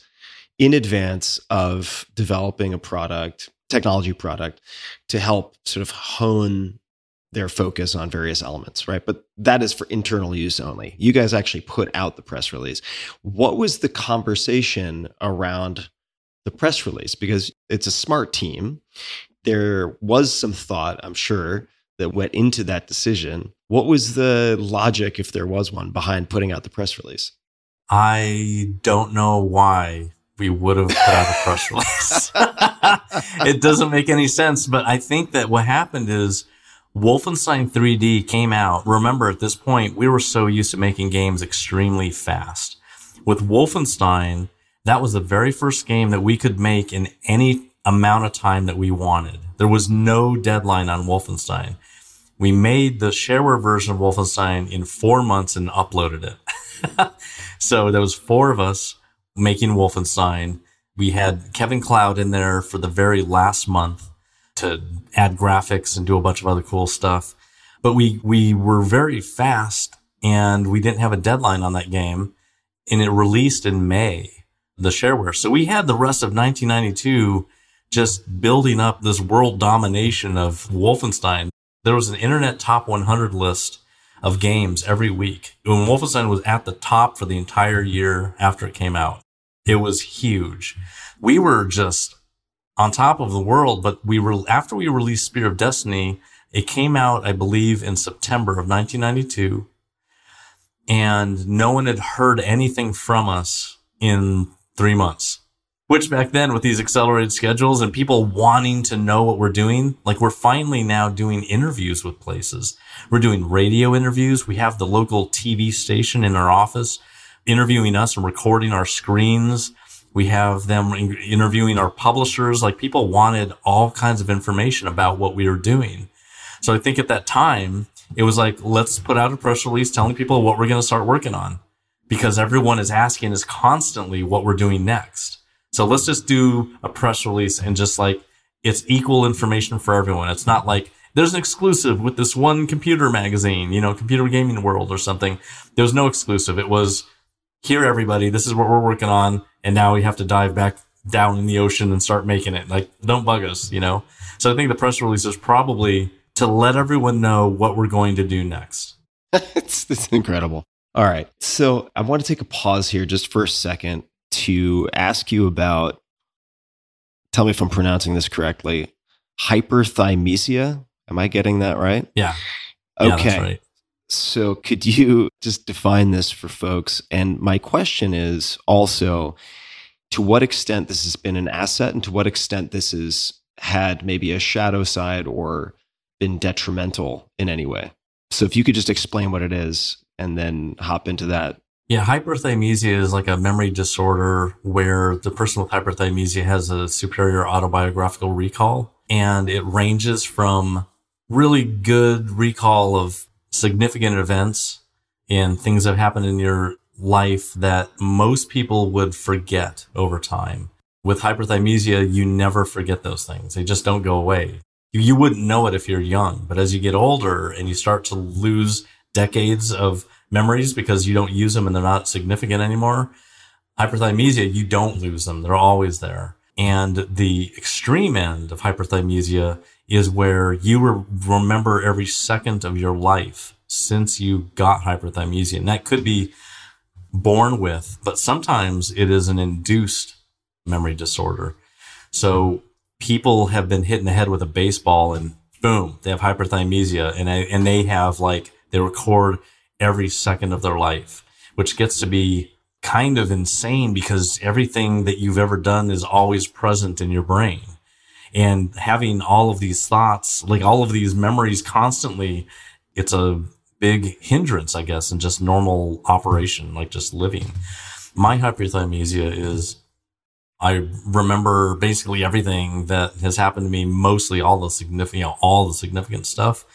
in advance of developing a product, technology product, to help sort of hone their focus on various elements, right? But that is for internal use only. You guys actually put out the press release. What was the conversation around the press release? Because it's a smart team. There was some thought, I'm sure, that went into that decision. What was the logic, if there was one, behind putting out the press release? I don't know why we would have put out a press release. it doesn't make any sense, but I think that what happened is Wolfenstein 3D came out. Remember, at this point, we were so used to making games extremely fast. With Wolfenstein, that was the very first game that we could make in any amount of time that we wanted. There was no deadline on Wolfenstein. We made the shareware version of Wolfenstein in four months and uploaded it. so there was four of us making Wolfenstein. We had Kevin Cloud in there for the very last month to add graphics and do a bunch of other cool stuff. But we, we were very fast and we didn't have a deadline on that game and it released in May, the shareware. So we had the rest of 1992 just building up this world domination of Wolfenstein. There was an internet top 100 list of games every week. When Wolfenstein was at the top for the entire year after it came out, it was huge. We were just on top of the world, but we were, after we released Spear of Destiny, it came out, I believe, in September of 1992. And no one had heard anything from us in three months. Which back then with these accelerated schedules and people wanting to know what we're doing, like we're finally now doing interviews with places. We're doing radio interviews. We have the local TV station in our office interviewing us and recording our screens. We have them interviewing our publishers. Like people wanted all kinds of information about what we were doing. So I think at that time, it was like, let's put out a press release telling people what we're going to start working on because everyone is asking us constantly what we're doing next. So let's just do a press release and just like it's equal information for everyone. It's not like there's an exclusive with this one computer magazine, you know, computer gaming world or something. There was no exclusive. It was here, everybody, this is what we're working on. And now we have to dive back down in the ocean and start making it. Like, don't bug us, you know? So I think the press release is probably to let everyone know what we're going to do next. it's, it's incredible. All right. So I want to take a pause here just for a second to ask you about, tell me if I'm pronouncing this correctly, hyperthymesia. Am I getting that right? Yeah. Yeah, Okay. that's right. So, could you just define this for folks? And my question is also to what extent this has been an asset and to what extent this has had maybe a shadow side or been detrimental in any way. So, if you could just explain what it is and then hop into that. Yeah, hyperthymesia is like a memory disorder where the person with hyperthymesia has a superior autobiographical recall. And it ranges from really good recall of significant events and things that happened in your life that most people would forget over time. With hyperthymesia, you never forget those things. They just don't go away. You wouldn't know it if you're young, but as you get older and you start to lose decades of memories because you don't use them and they're not significant anymore. Hyperthymesia, you don't lose them. They're always there. And the extreme end of hyperthymesia is where you re- remember every second of your life since you got hyperthymesia. And that could be born with, but sometimes it is an induced memory disorder. So people have been hit in the head with a baseball and boom, they have hyperthymesia and, I, and they have like, they record every second of their life, which gets to be kind of insane because everything that you've ever done is always present in your brain. And having all of these thoughts, like all of these memories constantly, it's a big hindrance, I guess, in just normal operation, like just living. My hyperthymesia is I remember basically everything that has happened to me, mostly all the significant, you know, all the significant stuff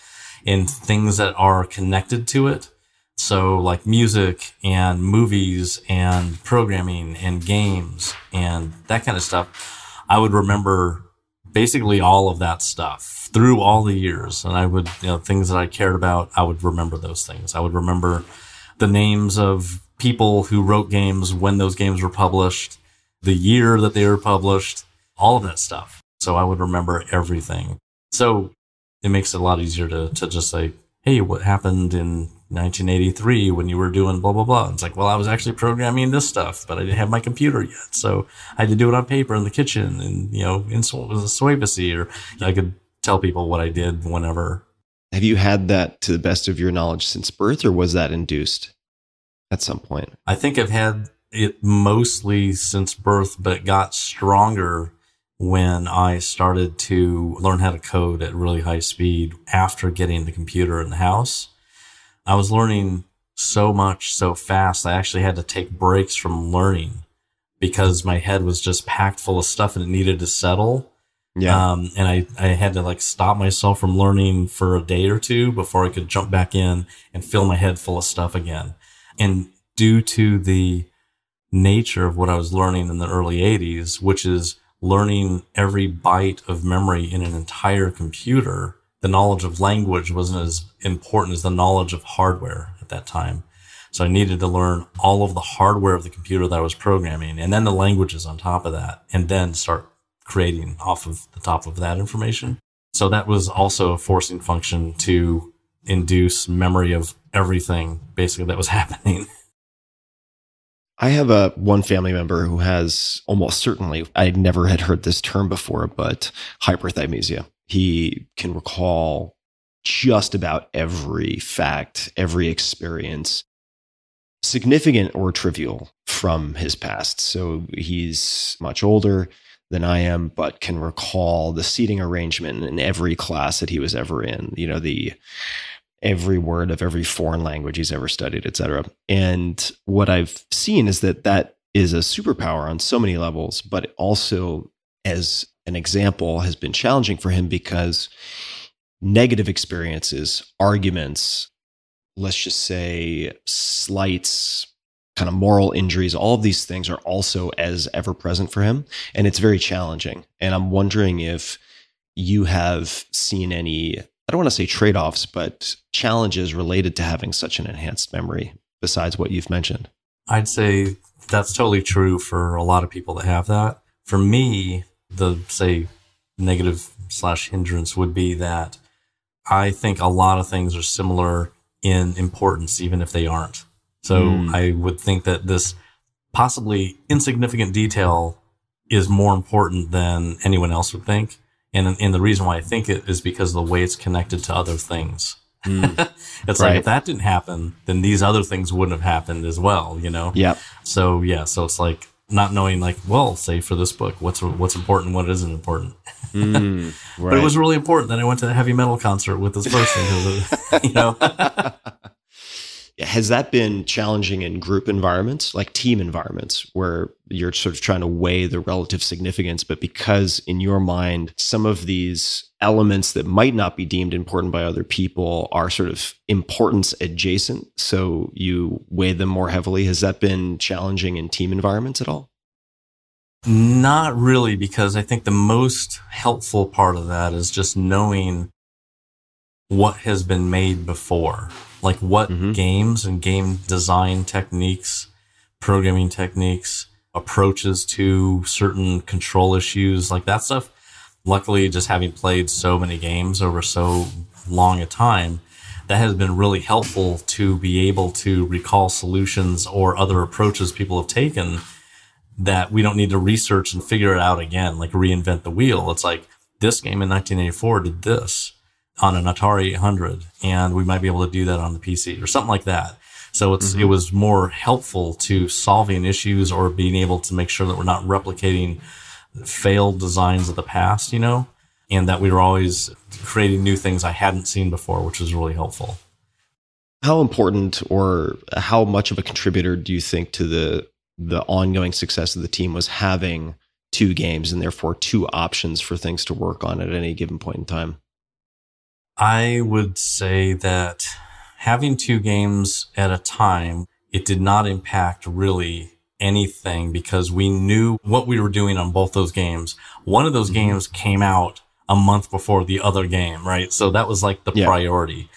and things that are connected to it. So like music and movies and programming and games and that kind of stuff. I would remember basically all of that stuff through all the years. And I would, you know, things that I cared about, I would remember those things. I would remember the names of people who wrote games when those games were published, the year that they were published, all of that stuff. So I would remember everything. So it makes it a lot easier to, to just say, Hey, what happened in 1983 when you were doing blah, blah, blah. It's like, well, I was actually programming this stuff, but I didn't have my computer yet. So I had to do it on paper in the kitchen and, you know, in Suavity or I could tell people what I did whenever. Have you had that to the best of your knowledge since birth or was that induced at some point? I think I've had it mostly since birth, but it got stronger when I started to learn how to code at really high speed after getting the computer in the house. I was learning so much so fast. I actually had to take breaks from learning because my head was just packed full of stuff and it needed to settle. Yeah. Um, and I, I had to like stop myself from learning for a day or two before I could jump back in and fill my head full of stuff again. And due to the nature of what I was learning in the early 80s, which is learning every byte of memory in an entire computer, the knowledge of language wasn't as important as the knowledge of hardware at that time. So I needed to learn all of the hardware of the computer that I was programming and then the languages on top of that and then start creating off of the top of that information. So that was also a forcing function to induce memory of everything basically that was happening. I have a one family member who has almost certainly I never had heard this term before, but hyperthymesia. He can recall just about every fact, every experience, significant or trivial from his past. So he's much older than I am, but can recall the seating arrangement in every class that he was ever in, you know, the every word of every foreign language he's ever studied, et cetera. And what I've seen is that that is a superpower on so many levels, but also as an example has been challenging for him because negative experiences, arguments, let's just say slights, kind of moral injuries, all of these things are also as ever present for him. And it's very challenging. And I'm wondering if you have seen any, I don't want to say trade offs, but challenges related to having such an enhanced memory besides what you've mentioned. I'd say that's totally true for a lot of people that have that. For me, the say negative slash hindrance would be that I think a lot of things are similar in importance, even if they aren't. So Mm. I would think that this possibly insignificant detail is more important than anyone else would think. And, and the reason why I think it is because of the way it's connected to other things. it's like if that didn't happen, then these other things wouldn't have happened as well, you know? Yeah. So yeah, so it's like not knowing like, well, say for this book, what's what's important, what isn't important. Mm, But it was really important that I went to the heavy metal concert with this person you know, Has that been challenging in group environments, like team environments, where you're sort of trying to weigh the relative significance, but because in your mind, some of these elements that might not be deemed important by other people are sort of importance adjacent, so you weigh them more heavily? Has that been challenging in team environments at all? not really because I think the most helpful part of that is just knowing what has been made before, like what Mhm. games and game design techniques, programming techniques, approaches to certain control issues, like that stuff. Luckily, just having played so many games over so long a time, that has been really helpful to be able to recall solutions or other approaches people have taken that we don't need to research and figure it out again, like reinvent the wheel. It's like this game in 1984 did this on an Atari 800 and we might be able to do that on the PC or something like that. So it's, it mm-hmm. was more helpful to solving issues or being able to make sure that we're not replicating failed designs of the past, you know, and that we were always creating new things I hadn't seen before, which was really helpful. How important or how much of a contributor do you think to the the ongoing success of the team was having two games and therefore two options for things to work on at any given point in time? I would say that having two games at a time, it did not impact really anything because we knew what we were doing on both those games. One of those Mhm. games came out a month before the other game, right? So that was like the Yeah. priority.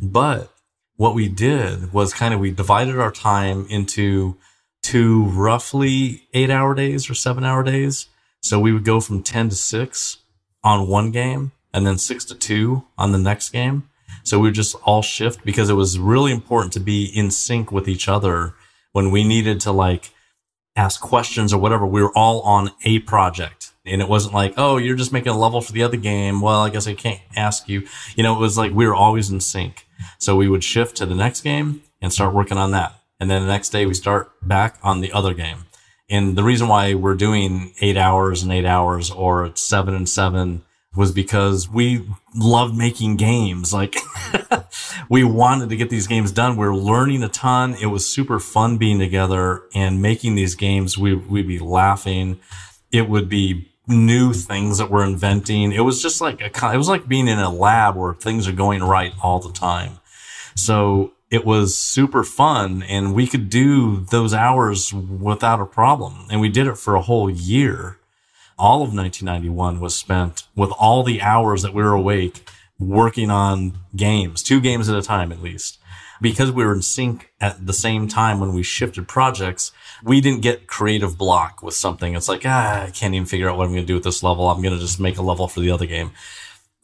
But what we did was kind of we divided our time into two roughly eight hour days or seven hour days. So we would go from 10 to six on one game and then six to two on the next game. So we would just all shift because it was really important to be in sync with each other when we needed to like ask questions or whatever. We were all on a project and it wasn't like, Oh, you're just making a level for the other game. Well, I guess I can't ask you. You know, it was like we were always in sync. So we would shift to the next game and start working on that. And then the next day we start back on the other game. And the reason why we're doing eight hours and eight hours or seven and seven was because we loved making games. Like we wanted to get these games done. We are learning a ton. It was super fun being together and making these games. We, we'd be laughing. It would be new things that we're inventing. It was just like a, it was like being in a lab where things are going right all the time. So it was super fun and we could do those hours without a problem. And we did it for a whole year. All of 1991 was spent with all the hours that we were awake working on games, two games at a time at least. Because we were in sync at the same time when we shifted projects, we didn't get creative block with something. It's like, ah, I can't even figure out what I'm going to do with this level. I'm going to just make a level for the other game.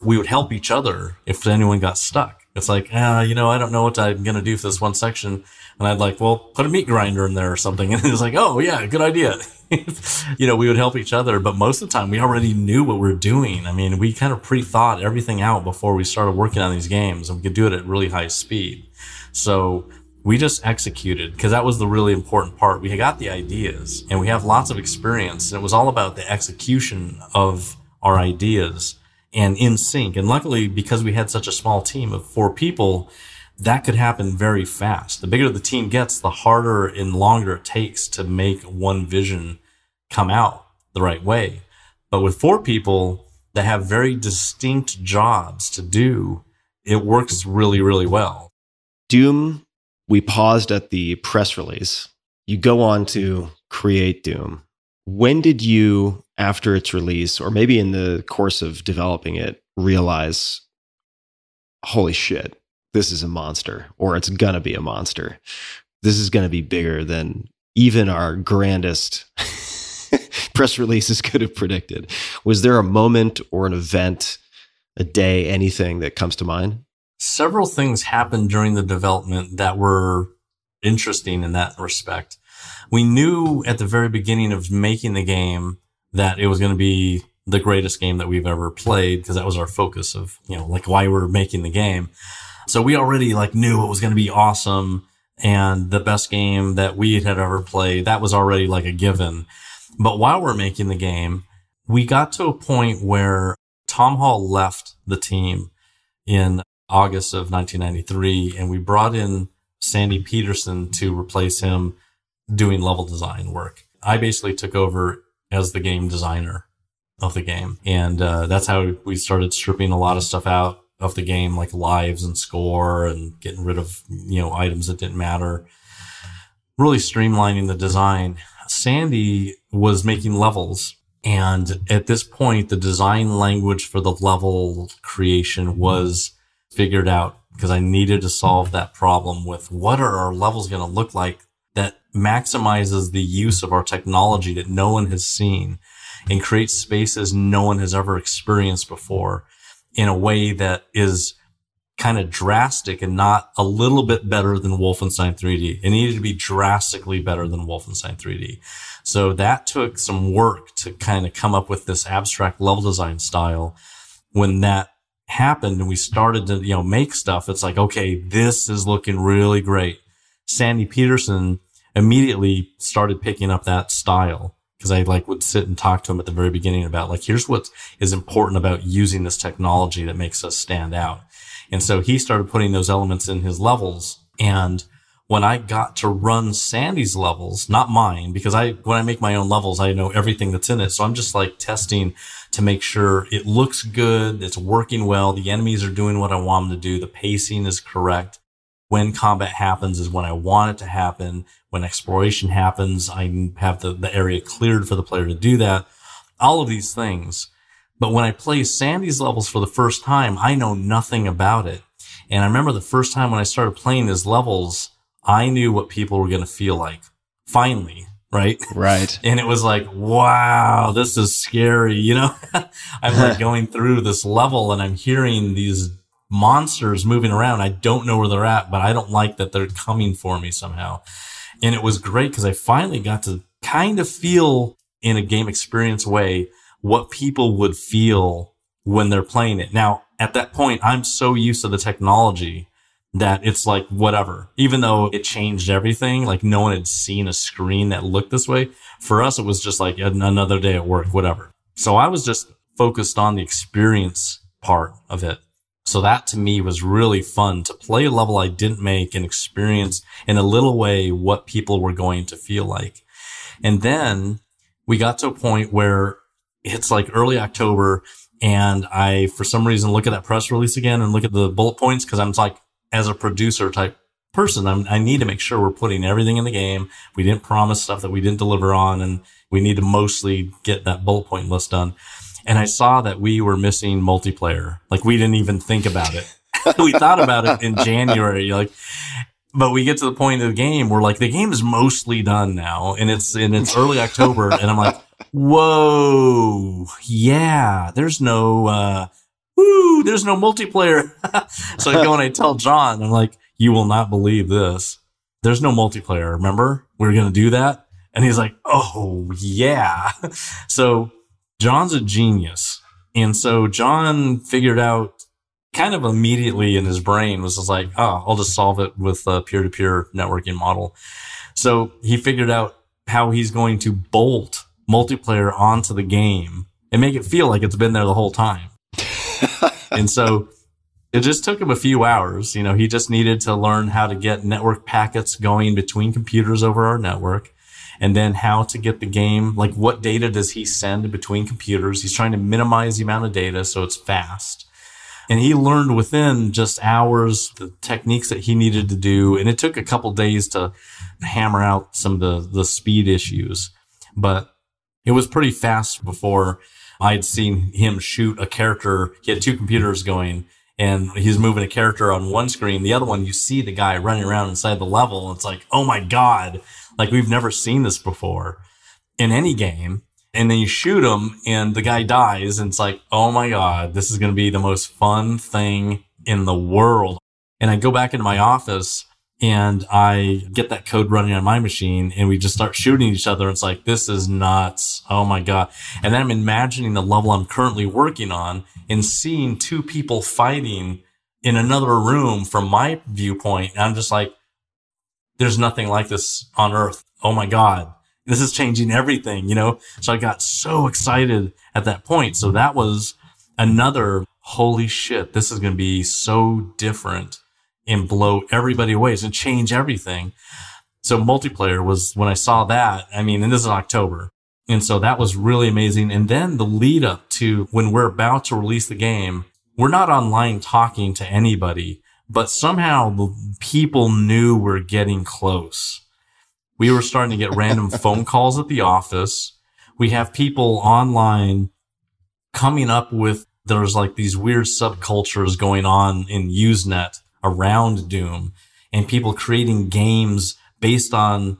We would help each other if anyone got stuck. It's like, ah, you know, I don't know what I'm going to do for this one section. And I'd like, well, put a meat grinder in there or something. And it was like, oh, yeah, good idea. you know, we would help each other. But most of the time, we already knew what we were doing. I mean, we kind of pre thought everything out before we started working on these games and we could do it at really high speed. So we just executed because that was the really important part. We got the ideas and we have lots of experience and it was all about the execution of our ideas and in sync. And luckily, because we had such a small team of four people, that could happen very fast. The bigger the team gets, the harder and longer it takes to make one vision come out the right way. But with four people that have very distinct jobs to do, it works really, really well. Doom, we paused at the press release. You go on to create Doom. When did you, after its release, or maybe in the course of developing it, realize, holy shit, this is a monster, or it's to be a monster? This is to be bigger than even our grandest press releases could have predicted. Was there a moment or an event, a day, anything that comes to mind? several things happened during the development that were interesting in that respect. We knew at the very beginning of making the game that it was going to be the greatest game that we've ever played because that was our focus of, you know, like why we're making the game. So we already like knew it was going to be awesome and the best game that we had ever played. That was already like a given. But while we're making the game, we got to a point where Tom Hall left the team in August of 1993, and we brought in Sandy Petersen to replace him doing level design work. I basically took over as the game designer of the game, and uh, that's how we started stripping a lot of stuff out of the game, like lives and score, and getting rid of you know items that didn't matter. Really streamlining the design. Sandy was making levels and at this point, the design language for the level creation was figured out because I needed to solve that problem with what are our levels going to look like maximizes the use of our technology that no one has seen and creates spaces no one has ever experienced before in a way that is kind of drastic and not a little bit better than Wolfenstein 3D. It needed to be drastically better than Wolfenstein 3D. So that took some work to kind of come up with this abstract level design style. When that happened and we started to, you know, make stuff, it's like, okay, this is looking really great. Sandy Petersen immediately started picking up that style because I like would sit and talk to him at the very beginning about like, here's what is important about using this technology that makes us stand out. And so he started putting those elements in his levels. And when I got to run Sandy's levels, not mine, because I, when I make my own levels, I know everything that's in it. So I'm just like testing to make sure it looks good. It's working well. The enemies are doing what I want them to do. The pacing is correct. When combat happens is when I want it to happen. When exploration happens, I have the, the area cleared for the player to do that. All of these things. But when I play Sandy's levels for the first time, I know nothing about it. And I remember the first time when I started playing his levels, I knew what people were going to feel like. Finally, right? Right. And it was like, wow, this is scary. You know, I'm like going through this level and I'm hearing these monsters moving around. I don't know where they're at, but I don't like that they're coming for me somehow. And it was great because I finally got to kind of feel in a game experience way what people would feel when they're playing it. Now, at that point, I'm so used to the technology that it's like whatever. Even though it changed everything, like no one had seen a screen that looked this way. For us, it was just like another day at work, whatever. So I was just focused on the experience part of it. So that to me was really fun to play a level I didn't make and experience in a little way what people were going to feel like. And then we got to a point where it's like early October and I, for some reason, look at that press release again and look at the bullet points because I'm like, as a producer type person, I'm, i need to make sure we're putting everything in the game. We didn't promise stuff that we didn't deliver on, and we need to mostly get that bullet point list done. And I saw that we were missing multiplayer. Like we didn't even think about it. we thought about it in January, like, but we get to the point of the game where like the game is mostly done now, and it's and it's early October, and I'm like, whoa, yeah, there's no. uh woo, there's no multiplayer. so I go and I tell John, I'm like, you will not believe this. There's no multiplayer. Remember? We are going to do that. And he's like, oh, yeah. so John's a genius. And so John figured out kind of immediately in his brain was just like, oh, I'll just solve it with a peer to peer networking model. So he figured out how he's going to bolt multiplayer onto the game and make it feel like it's been there the whole time. and so it just took him a few hours. You know, he just needed to learn how to get network packets going between computers over our network and then how to get the game. Like what data does he send between computers? He's trying to minimize the amount of data so it's fast. And he learned within just hours the techniques that he needed to do. And it took a couple days to hammer out some of the, the speed issues, but it was pretty fast before I'd seen him shoot a character. He had two computers going and he's moving a character on one screen. The other one, you see the guy running around inside the level. It's like, oh my God. Like we've never seen this before in any game. And then you shoot him and the guy dies. And it's like, oh my God, this is going to be the most fun thing in the world. And I go back into my office and I get that code running on my machine and we just start shooting each other. It's like, this is nuts. Oh my God. And then I'm imagining the level I'm currently working on and seeing two people fighting in another room from my viewpoint. And I'm just like, there's nothing like this on earth. Oh my God. This is changing everything, you know? So I got so excited at that point. So that was another holy shit. This is going to be so different and blow everybody away and change everything. So multiplayer was when I saw that. I mean, and this is October. And so that was really amazing. And then the lead up to when we're about to release the game, we're not online talking to anybody, but somehow the people knew we're getting close. We were starting to get random phone calls at the office. We have people online coming up with there's like these weird subcultures going on in Usenet around Doom and people creating games based on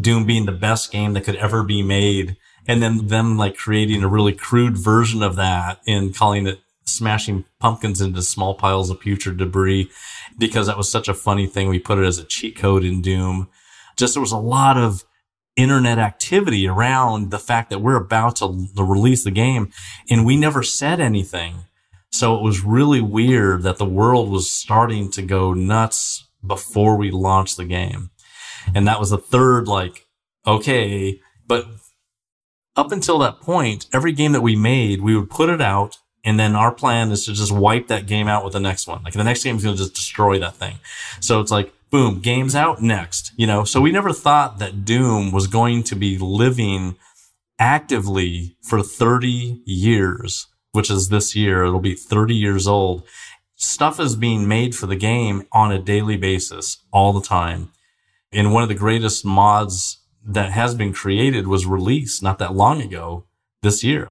Doom being the best game that could ever be made. And then them like creating a really crude version of that and calling it smashing pumpkins into small piles of putrid debris because that was such a funny thing. We put it as a cheat code in Doom. Just there was a lot of internet activity around the fact that we're about to, to release the game and we never said anything. So it was really weird that the world was starting to go nuts before we launched the game. And that was the third, like, okay, but up until that point, every game that we made, we would put it out. And then our plan is to just wipe that game out with the next one. Like the next game is going to just destroy that thing. So it's like, boom, game's out next, you know? So we never thought that Doom was going to be living actively for 30 years, which is this year. It'll be 30 years old. Stuff is being made for the game on a daily basis all the time. And one of the greatest mods that has been created was released not that long ago this year.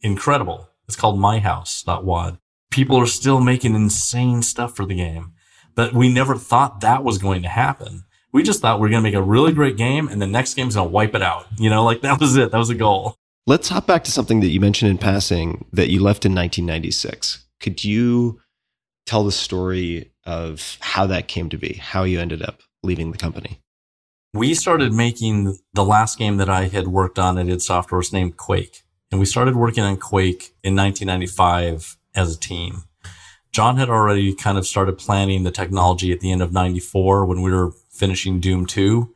Incredible. It's called myhouse.wad. People are still making insane stuff for the game, but we never thought that was going to happen. We just thought we are going to make a really great game and the next game's going to wipe it out. You know, like that was it. That was the goal. Let's hop back to something that you mentioned in passing that you left in 1996. Could you tell the story of how that came to be, how you ended up leaving the company? we started making the last game that I had worked on at id Software was named Quake. And we started working on Quake in 1995 as a team. John had already kind of started planning the technology at the end of 94 when we were finishing Doom 2.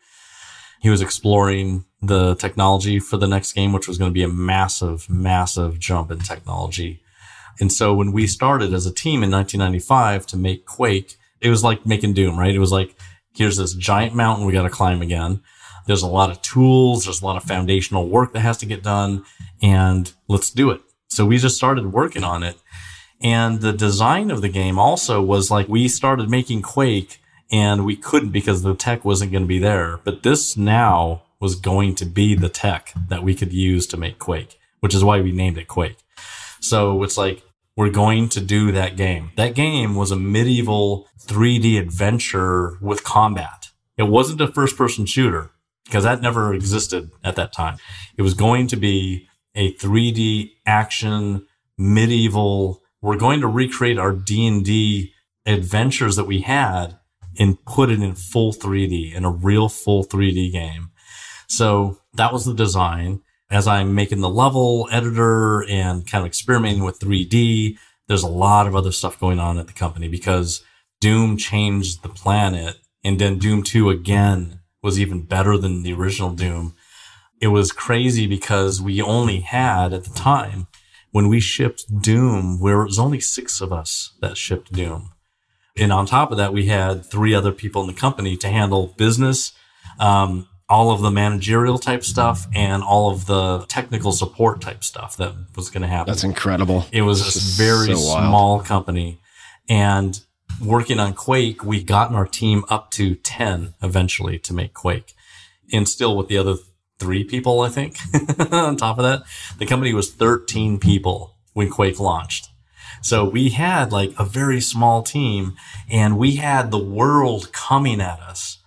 He was exploring the technology for the next game, which was going to be a massive, massive jump in technology. And so when we started as a team in 1995 to make Quake, it was like making Doom, right? It was like, here's this giant mountain we got to climb again. There's a lot of tools. There's a lot of foundational work that has to get done and let's do it. So we just started working on it. And the design of the game also was like we started making Quake and we couldn't because the tech wasn't going to be there. But this now was going to be the tech that we could use to make Quake, which is why we named it Quake. So it's like we're going to do that game. That game was a medieval 3D adventure with combat. It wasn't a first person shooter because that never existed at that time. It was going to be a 3D action medieval. We're going to recreate our D&D adventures that we had and put it in full 3D in a real full 3D game. So that was the design as I'm making the level editor and kind of experimenting with 3D, there's a lot of other stuff going on at the company because Doom changed the planet and then Doom 2 again was even better than the original Doom. It was crazy because we only had at the time when we shipped Doom, where it was only six of us that shipped Doom. And on top of that, we had three other people in the company to handle business, um, all of the managerial type stuff and all of the technical support type stuff that was going to happen. That's incredible. It was a very so small company. And working on Quake, we gotten our team up to 10 eventually to make Quake. And still with the other three people, I think, on top of that, the company was 13 people when Quake launched. So we had like a very small team and we had the world coming at us.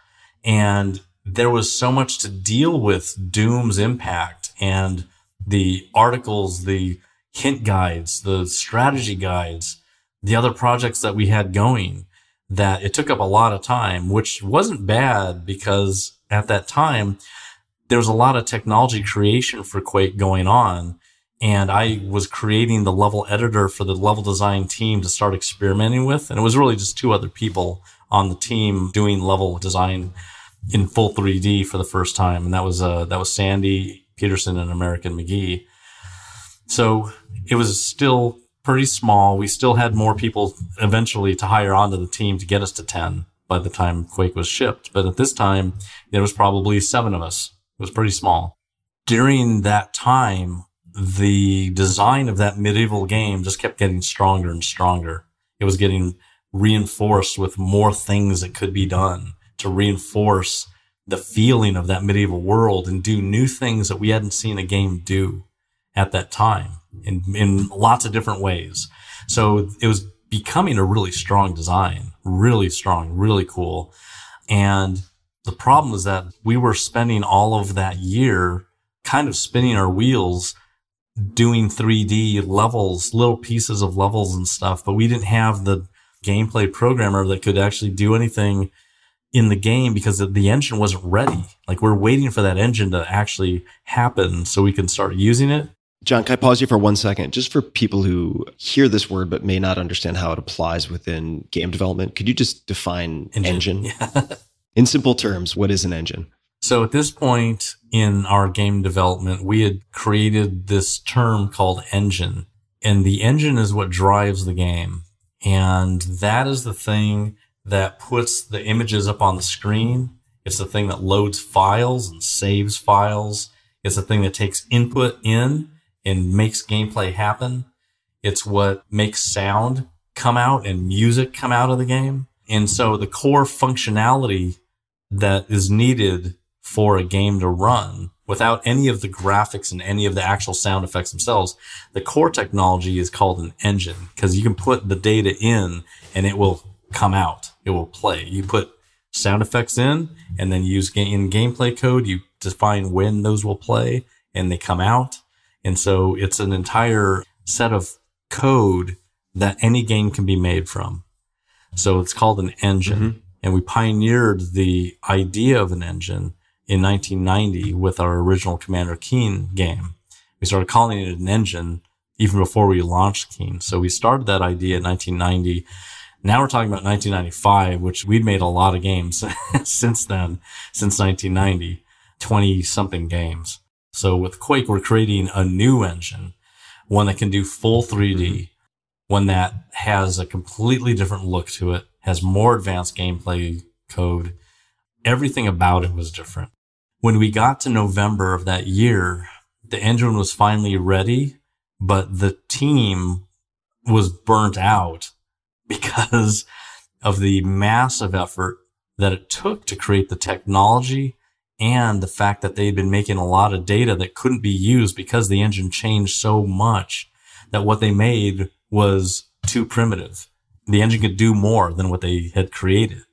And there was so much to deal with Doom's impact and the articles, the hint guides, the strategy guides, the other projects that we had going that it took up a lot of time, which wasn't bad because at that time there was a lot of technology creation for Quake going on. And I was creating the level editor for the level design team to start experimenting with. And it was really just two other people on the team doing level design in full 3D for the first time, and that was uh, that was Sandy Petersen and American McGee. So it was still pretty small. We still had more people eventually to hire onto the team to get us to ten by the time Quake was shipped. But at this time, there was probably seven of us. It was pretty small. During that time, the design of that medieval game just kept getting stronger and stronger. It was getting reinforced with more things that could be done to reinforce the feeling of that medieval world and do new things that we hadn't seen a game do at that time in, in lots of different ways. So it was becoming a really strong design, really strong, really cool. And the problem is that we were spending all of that year kind of spinning our wheels doing 3D levels, little pieces of levels and stuff, but we didn't have the gameplay programmer that could actually do anything in the game because the engine wasn't ready. Like we're waiting for that engine to actually happen so we can start using it. John, can I pause you for one second? Just for people who hear this word but may not understand how it applies within game development, could you just define engine? Yeah. In simple terms, what is an engine? So at this point in our game development, we had created this term called engine. And the engine is what drives the game. And that is the thing that puts the images up on the screen. It's the thing that loads files and saves files. It's the thing that takes input in and makes gameplay happen. It's what makes sound come out and music come out of the game. And so the core functionality that is needed for a game to run without any of the graphics and any of the actual sound effects themselves, the core technology is called an engine because you can put the data in and it will come out. It will play. You put sound effects in and then use in gameplay code. You define when those will play and they come out. And so it's an entire set of code that any game can be made from. So it's called an engine. Mm-hmm. And we pioneered the idea of an engine in 1990 with our original Commander Keen game. We started calling it an engine even before we launched Keen. So we started that idea in 1990. Now we're talking about 1995, which we'd made a lot of games since then, since 1990, 20 something games. So with Quake, we're creating a new engine, one that can do full 3D, mm-hmm. one that has a completely different look to it, has more advanced gameplay code. Everything about it was different. When we got to November of that year, the engine was finally ready, but the team was burnt out because of the massive effort that it took to create the technology and the fact that they had been making a lot of data that couldn't be used because the engine changed so much that what they made was too primitive. The engine could do more than what they had created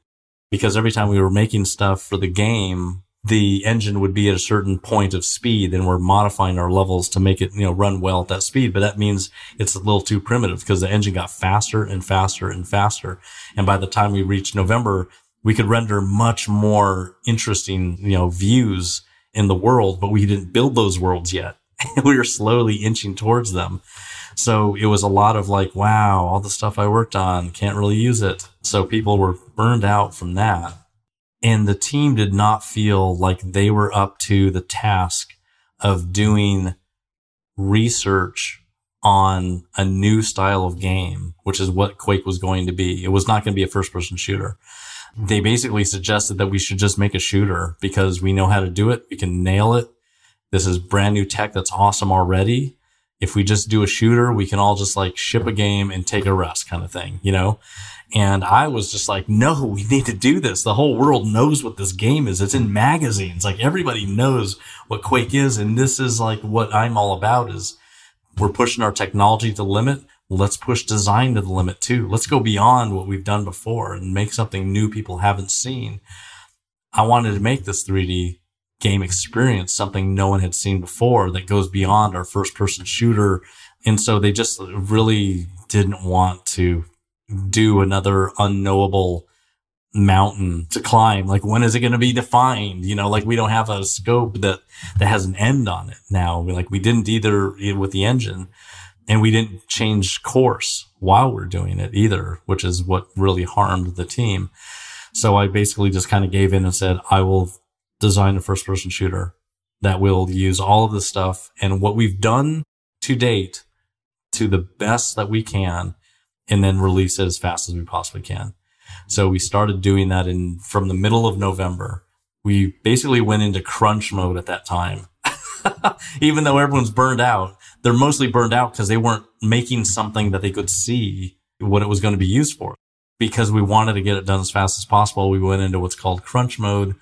because every time we were making stuff for the game, the engine would be at a certain point of speed and we're modifying our levels to make it, you know, run well at that speed. But that means it's a little too primitive because the engine got faster and faster and faster. And by the time we reached November, we could render much more interesting, you know, views in the world, but we didn't build those worlds yet. we were slowly inching towards them. So it was a lot of like, wow, all the stuff I worked on, can't really use it. So people were burned out from that. And the team did not feel like they were up to the task of doing research on a new style of game, which is what Quake was going to be. It was not going to be a first person shooter. They basically suggested that we should just make a shooter because we know how to do it. We can nail it. This is brand new tech that's awesome already. If we just do a shooter, we can all just like ship a game and take a rest kind of thing, you know? And I was just like, no, we need to do this. The whole world knows what this game is. It's in magazines. Like everybody knows what Quake is. And this is like what I'm all about is we're pushing our technology to limit. Let's push design to the limit too. Let's go beyond what we've done before and make something new people haven't seen. I wanted to make this 3D game experience something no one had seen before that goes beyond our first person shooter. And so they just really didn't want to do another unknowable mountain to climb. Like when is it going to be defined? You know, like we don't have a scope that, that has an end on it now. We Like we didn't either with the engine and we didn't change course while we're doing it either, which is what really harmed the team. So I basically just kind of gave in and said, I will design a first person shooter that will use all of this stuff and what we've done to date to the best that we can and then release it as fast as we possibly can. So we started doing that in from the middle of November. We basically went into crunch mode at that time. Even though everyone's burned out, they're mostly burned out because they weren't making something that they could see what it was going to be used for. Because we wanted to get it done as fast as possible, we went into what's called crunch mode,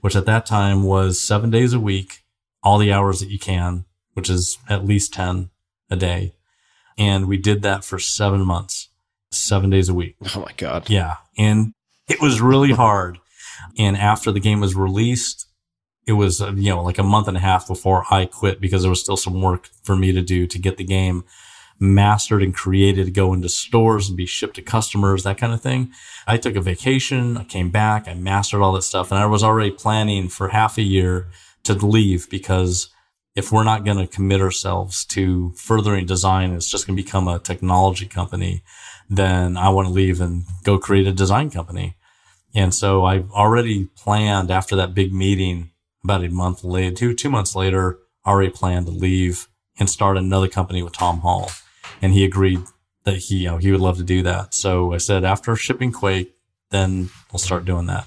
which at that time was seven days a week, all the hours that you can, which is at least 10 a day. And we did that for seven months seven days a week. Oh my God. Yeah. And it was really hard. And after the game was released, it was, uh, you know, like a month and a half before I quit because there was still some work for me to do to get the game mastered and created to go into stores and be shipped to customers, that kind of thing. I took a vacation. I came back. I mastered all that stuff and I was already planning for half a year to leave because if we're not going to commit ourselves to furthering design, it's just going to become a technology company, then I want to leave and go create a design company. And so I already planned after that big meeting about a month later, two, two months later, already planned to leave and start another company with Tom Hall. And he agreed that he, you know, he would love to do that. So I said, after shipping Quake, then we'll start doing that.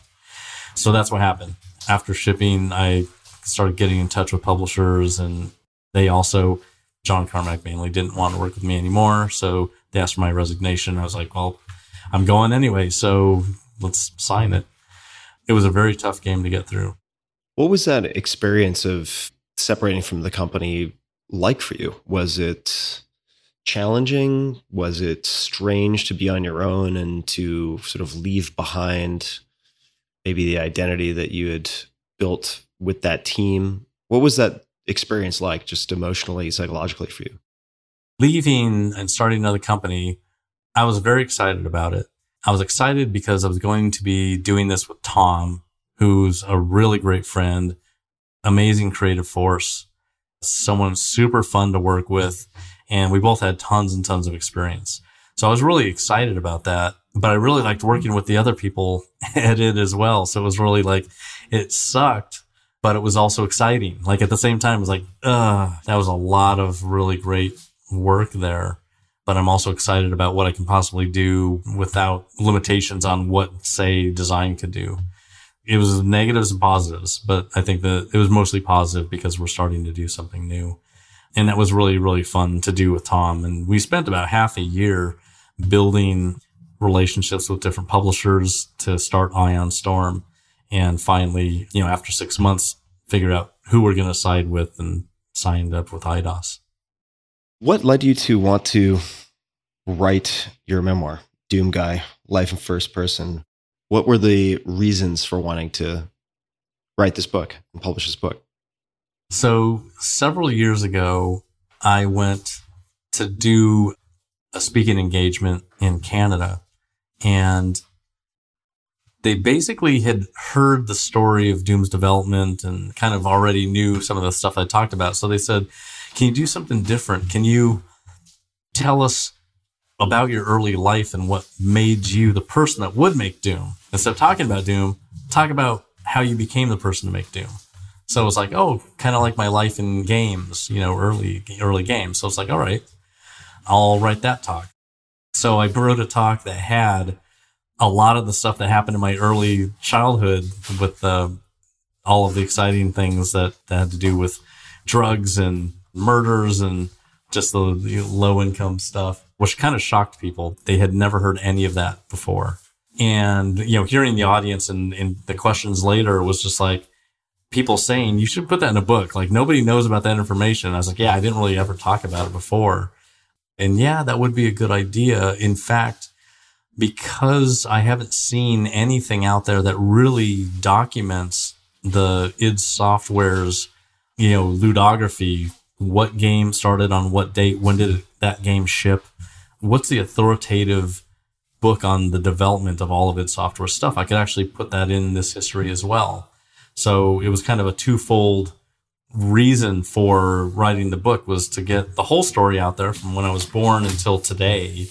So that's what happened. After shipping, I started getting in touch with publishers and they also, John Carmack mainly didn't want to work with me anymore. So they asked for my resignation. I was like, well, I'm going anyway. So let's sign it. It was a very tough game to get through. What was that experience of separating from the company like for you? Was it challenging? Was it strange to be on your own and to sort of leave behind maybe the identity that you had built with that team? What was that experience like, just emotionally, psychologically for you? Leaving and starting another company, I was very excited about it. I was excited because I was going to be doing this with Tom, who's a really great friend, amazing creative force, someone super fun to work with. And we both had tons and tons of experience. So I was really excited about that, but I really liked working with the other people at id as well. So it was really like, it sucked, but it was also exciting. Like at the same time, it was like, uh, that was a lot of really great work there. But I'm also excited about what I can possibly do without limitations on what, say, design could do. It was negatives and positives, but I think that it was mostly positive because we're starting to do something new. And that was really, really fun to do with Tom. And we spent about half a year building relationships with different publishers to start Ion Storm. And finally, you know, after six months, figure out who we're going to side with and signed up with Eidos. What led you to want to write your memoir, Doom Guy, Life in First Person? What were the reasons for wanting to write this book and publish this book? So several years ago, I went to do a speaking engagement in Canada and they basically had heard the story of Doom's development and kind of already knew some of the stuff I talked about. So they said, can you do something different? Can you tell us about your early life and what made you the person that would make Doom? Instead of talking about Doom, talk about how you became the person to make Doom. So it was like, oh, kind of like my life in games, you know, early early games. So it's like, all right, I'll write that talk. So I wrote a talk that had a lot of the stuff that happened in my early childhood with all of the exciting things that, that had to do with drugs and murders and just the, the low income stuff, which kind of shocked people. They had never heard any of that before. And, you know, hearing the audience and, and the questions later was just like, people saying you should put that in a book. Like nobody knows about that information. I was like, yeah, I didn't really ever talk about it before. And yeah, that would be a good idea. In fact, because I haven't seen anything out there that really documents the id Software's, you know, ludography, what game started on what date, when did that game ship, what's the authoritative book on the development of all of its Software stuff. I could actually put that in this history as well. So it was kind of a twofold reason for writing the book was to get the whole story out there from when I was born until today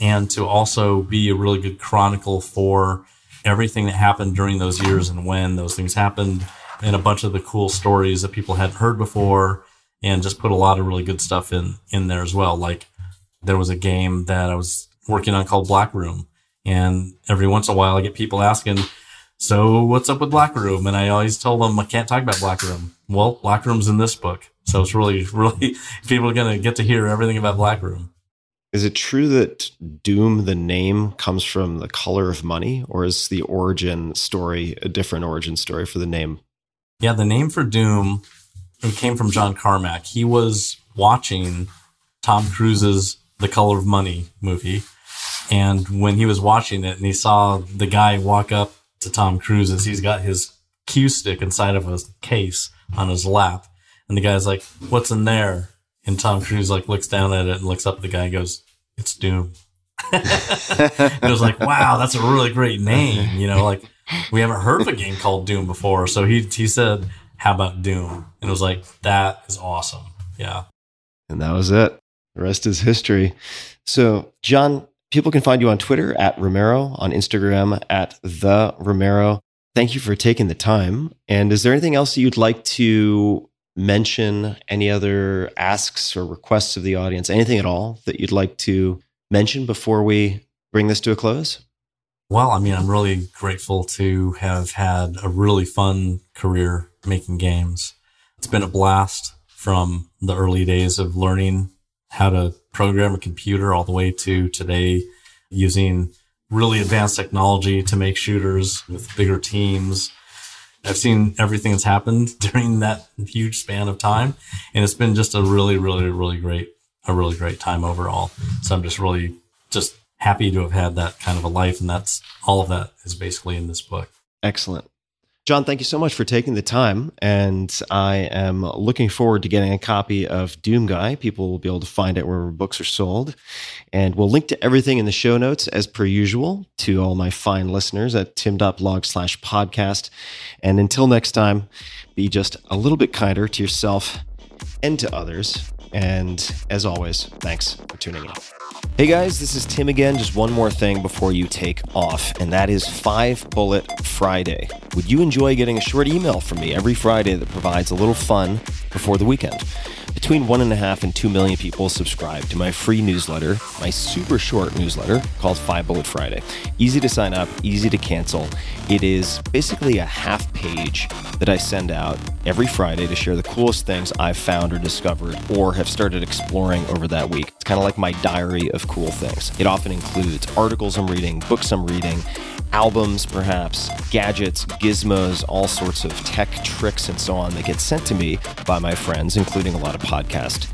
and to also be a really good chronicle for everything that happened during those years and when those things happened and a bunch of the cool stories that people hadn't heard before and just put a lot of really good stuff in in there as well like there was a game that I was working on called Black Room and every once in a while I get people asking so what's up with Black Room? And I always tell them I can't talk about Black Room. Well, Black Room's in this book. So it's really, really, people are going to get to hear everything about Black Room. Is it true that Doom, the name, comes from the color of money, or is the origin story a different origin story for the name? Yeah, the name for Doom it came from John Carmack. He was watching Tom Cruise's The Color of Money movie. And when he was watching it and he saw the guy walk up to Tom Cruise as he's got his cue stick inside of a case on his lap. And the guy's like, what's in there? And Tom Cruise like looks down at it and looks up at the guy and goes, it's Doom. it was like, wow, that's a really great name. You know, like we haven't heard of a game called Doom before. So he, he said, how about Doom? And it was like, that is awesome. Yeah. And that was it. The rest is history. So, John, people can find you on Twitter at Romero, on Instagram at the Romero. Thank you for taking the time. And is there anything else you'd like to mention? Any other asks or requests of the audience? Anything at all that you'd like to mention before we bring this to a close? Well, I mean, I'm really grateful to have had a really fun career making games. It's been a blast from the early days of learning how to program a computer all the way to today using really advanced technology to make shooters with bigger teams. I've seen everything that's happened during that huge span of time. And it's been just a really, really, really great, a really great time overall. So I'm just really just happy to have had that kind of a life. And that's all of that is basically in this book. Excellent. John, thank you so much for taking the time. And I am looking forward to getting a copy of Doom Guy. People will be able to find it wherever books are sold. And we'll link to everything in the show notes as per usual to all my fine listeners at tim.blog slash podcast. And until next time, be just a little bit kinder to yourself and to others. And as always, thanks for tuning in. Hey guys, this is Tim again. Just one more thing before you take off, and that is Five Bullet Friday. Would you enjoy getting a short email from me every Friday that provides a little fun before the weekend? Between one and a half and two million people subscribe to my free newsletter, my super short newsletter called Five Bullet Friday. Easy to sign up, easy to cancel. It is basically a half page that I send out every Friday to share the coolest things I've found or discovered or have started exploring over that week. It's kind of like my diary of cool things. It often includes articles I'm reading, books I'm reading, albums, perhaps, gadgets, gizmos, all sorts of tech tricks, and so on that get sent to me by my friends, including a lot of podcast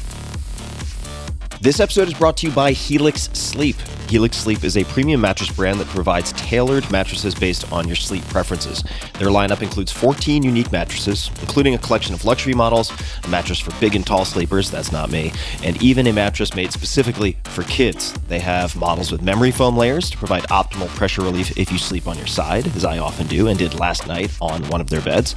This episode is brought to you by Helix Sleep. Helix Sleep is a premium mattress brand that provides tailored mattresses based on your sleep preferences. Their lineup includes 14 unique mattresses, including a collection of luxury models, a mattress for big and tall sleepers, that's not me, and even a mattress made specifically for kids. They have models with memory foam layers to provide optimal pressure relief if you sleep on your side, as I often do and did last night on one of their beds.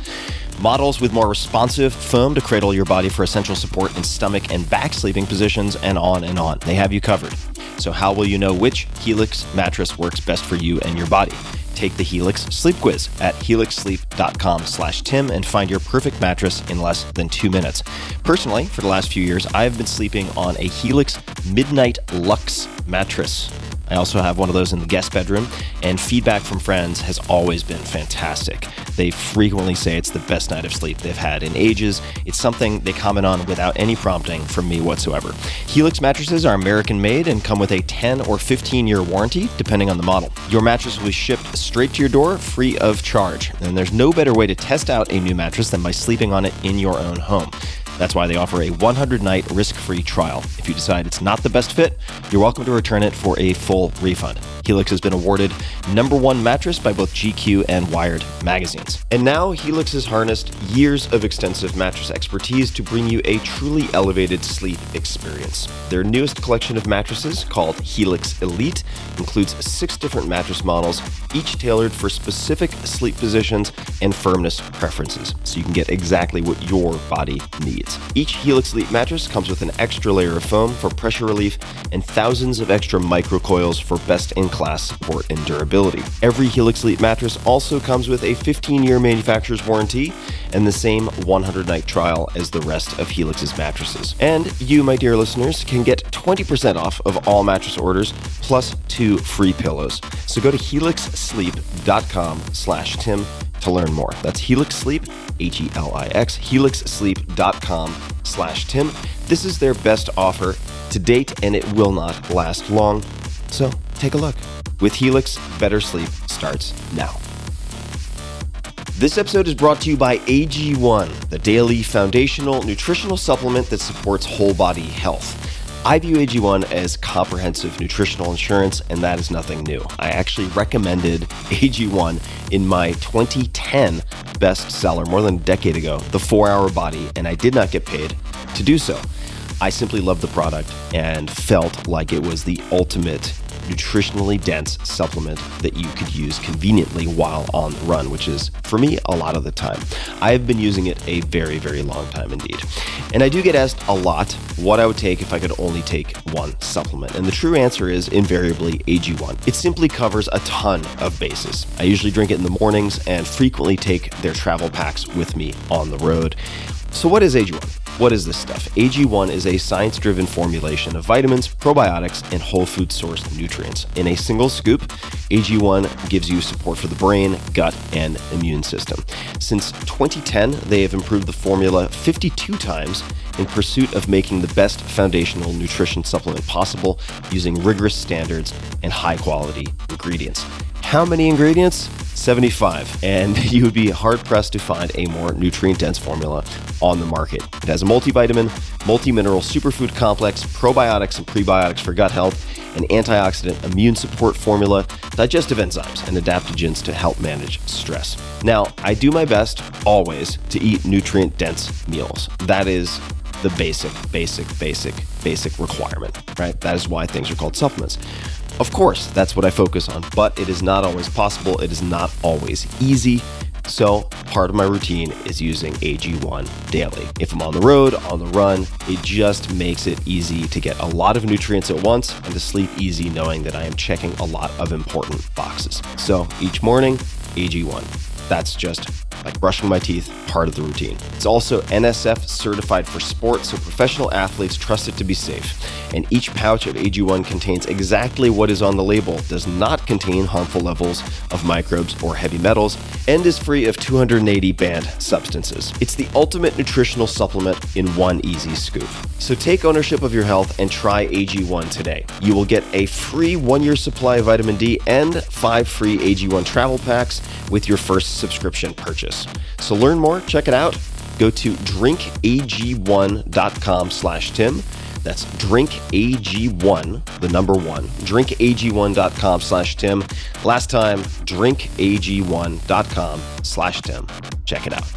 Models with more responsive foam to cradle your body for essential support in stomach and back sleeping positions, and on and on. They have you covered. So, how will you know which Helix mattress works best for you and your body? Take the Helix Sleep Quiz at helixsleep.com slash Tim and find your perfect mattress in less than two minutes. Personally, for the last few years, I've been sleeping on a Helix Midnight Lux mattress. I also have one of those in the guest bedroom, and feedback from friends has always been fantastic. They frequently say it's the best night of sleep they've had in ages. It's something they comment on without any prompting from me whatsoever. Helix mattresses are American made and come with a 10 or 15 year warranty, depending on the model. Your mattress will be shipped straight to your door free of charge, and there's no better way to test out a new mattress than by sleeping on it in your own home. That's why they offer a 100 night risk free trial. If you decide it's not the best fit, you're welcome to return it for a full refund. Helix has been awarded number one mattress by both GQ and Wired magazines. And now Helix has harnessed years of extensive mattress expertise to bring you a truly elevated sleep experience. Their newest collection of mattresses, called Helix Elite, includes six different mattress models, each tailored for specific sleep positions and firmness preferences, so you can get exactly what your body needs. Each Helix Elite mattress comes with an extra layer of foam for pressure relief and thousands of extra microcoils for best in class support and durability. Every Helix Elite mattress also comes with a 15 year manufacturer's warranty and the same 100 night trial as the rest of Helix's mattresses. And you, my dear listeners, can get 20% off of all mattress orders plus two free pillows. So go to helixsleep.com slash Tim to learn more. That's Helix Sleep, H E L I X, helixsleep.com slash Tim. This is their best offer to date and it will not last long. So take a look. With Helix, better sleep starts now. This episode is brought to you by AG1, the daily foundational nutritional supplement that supports whole body health. I view AG1 as comprehensive nutritional insurance, and that is nothing new. I actually recommended AG1 in my 2010 bestseller more than a decade ago, The 4 Hour Body, and I did not get paid to do so. I simply loved the product and felt like it was the ultimate nutritionally dense supplement that you could use conveniently while on the run, which is, for me, a lot of the time. I have been using it a very, very long time indeed. And I do get asked a lot what I would take if I could only take one supplement. And the true answer is invariably AG1. It simply covers a ton of bases. I usually drink it in the mornings and frequently take their travel packs with me on the road. So, what is AG1? What is this stuff? AG1 is a science driven formulation of vitamins, probiotics, and whole food sourced nutrients. In a single scoop, AG1 gives you support for the brain, gut, and immune system. Since 2010, they have improved the formula 52 times in pursuit of making the best foundational nutrition supplement possible using rigorous standards and high quality ingredients. How many ingredients? 75. And you would be hard pressed to find a more nutrient dense formula on the market. It has a multivitamin, multi mineral superfood complex, probiotics and prebiotics for gut health, an antioxidant immune support formula, digestive enzymes, and adaptogens to help manage stress. Now, I do my best always to eat nutrient dense meals. That is the basic, basic, basic, basic requirement, right? That is why things are called supplements. Of course, that's what I focus on, but it is not always possible. It is not always easy. So, part of my routine is using AG1 daily. If I'm on the road, on the run, it just makes it easy to get a lot of nutrients at once and to sleep easy knowing that I am checking a lot of important boxes. So, each morning, AG1. That's just like brushing my teeth, part of the routine. It's also NSF certified for sports, so professional athletes trust it to be safe. And each pouch of AG1 contains exactly what is on the label, does not contain harmful levels of microbes or heavy metals, and is free of 280 banned substances. It's the ultimate nutritional supplement in one easy scoop. So take ownership of your health and try AG1 today. You will get a free one year supply of vitamin D and five free AG1 travel packs with your first subscription purchase. So learn more, check it out. Go to drinkag1.com slash Tim. That's drinkag1, the number one, drinkag1.com slash Tim. Last time, drinkag1.com slash Tim. Check it out.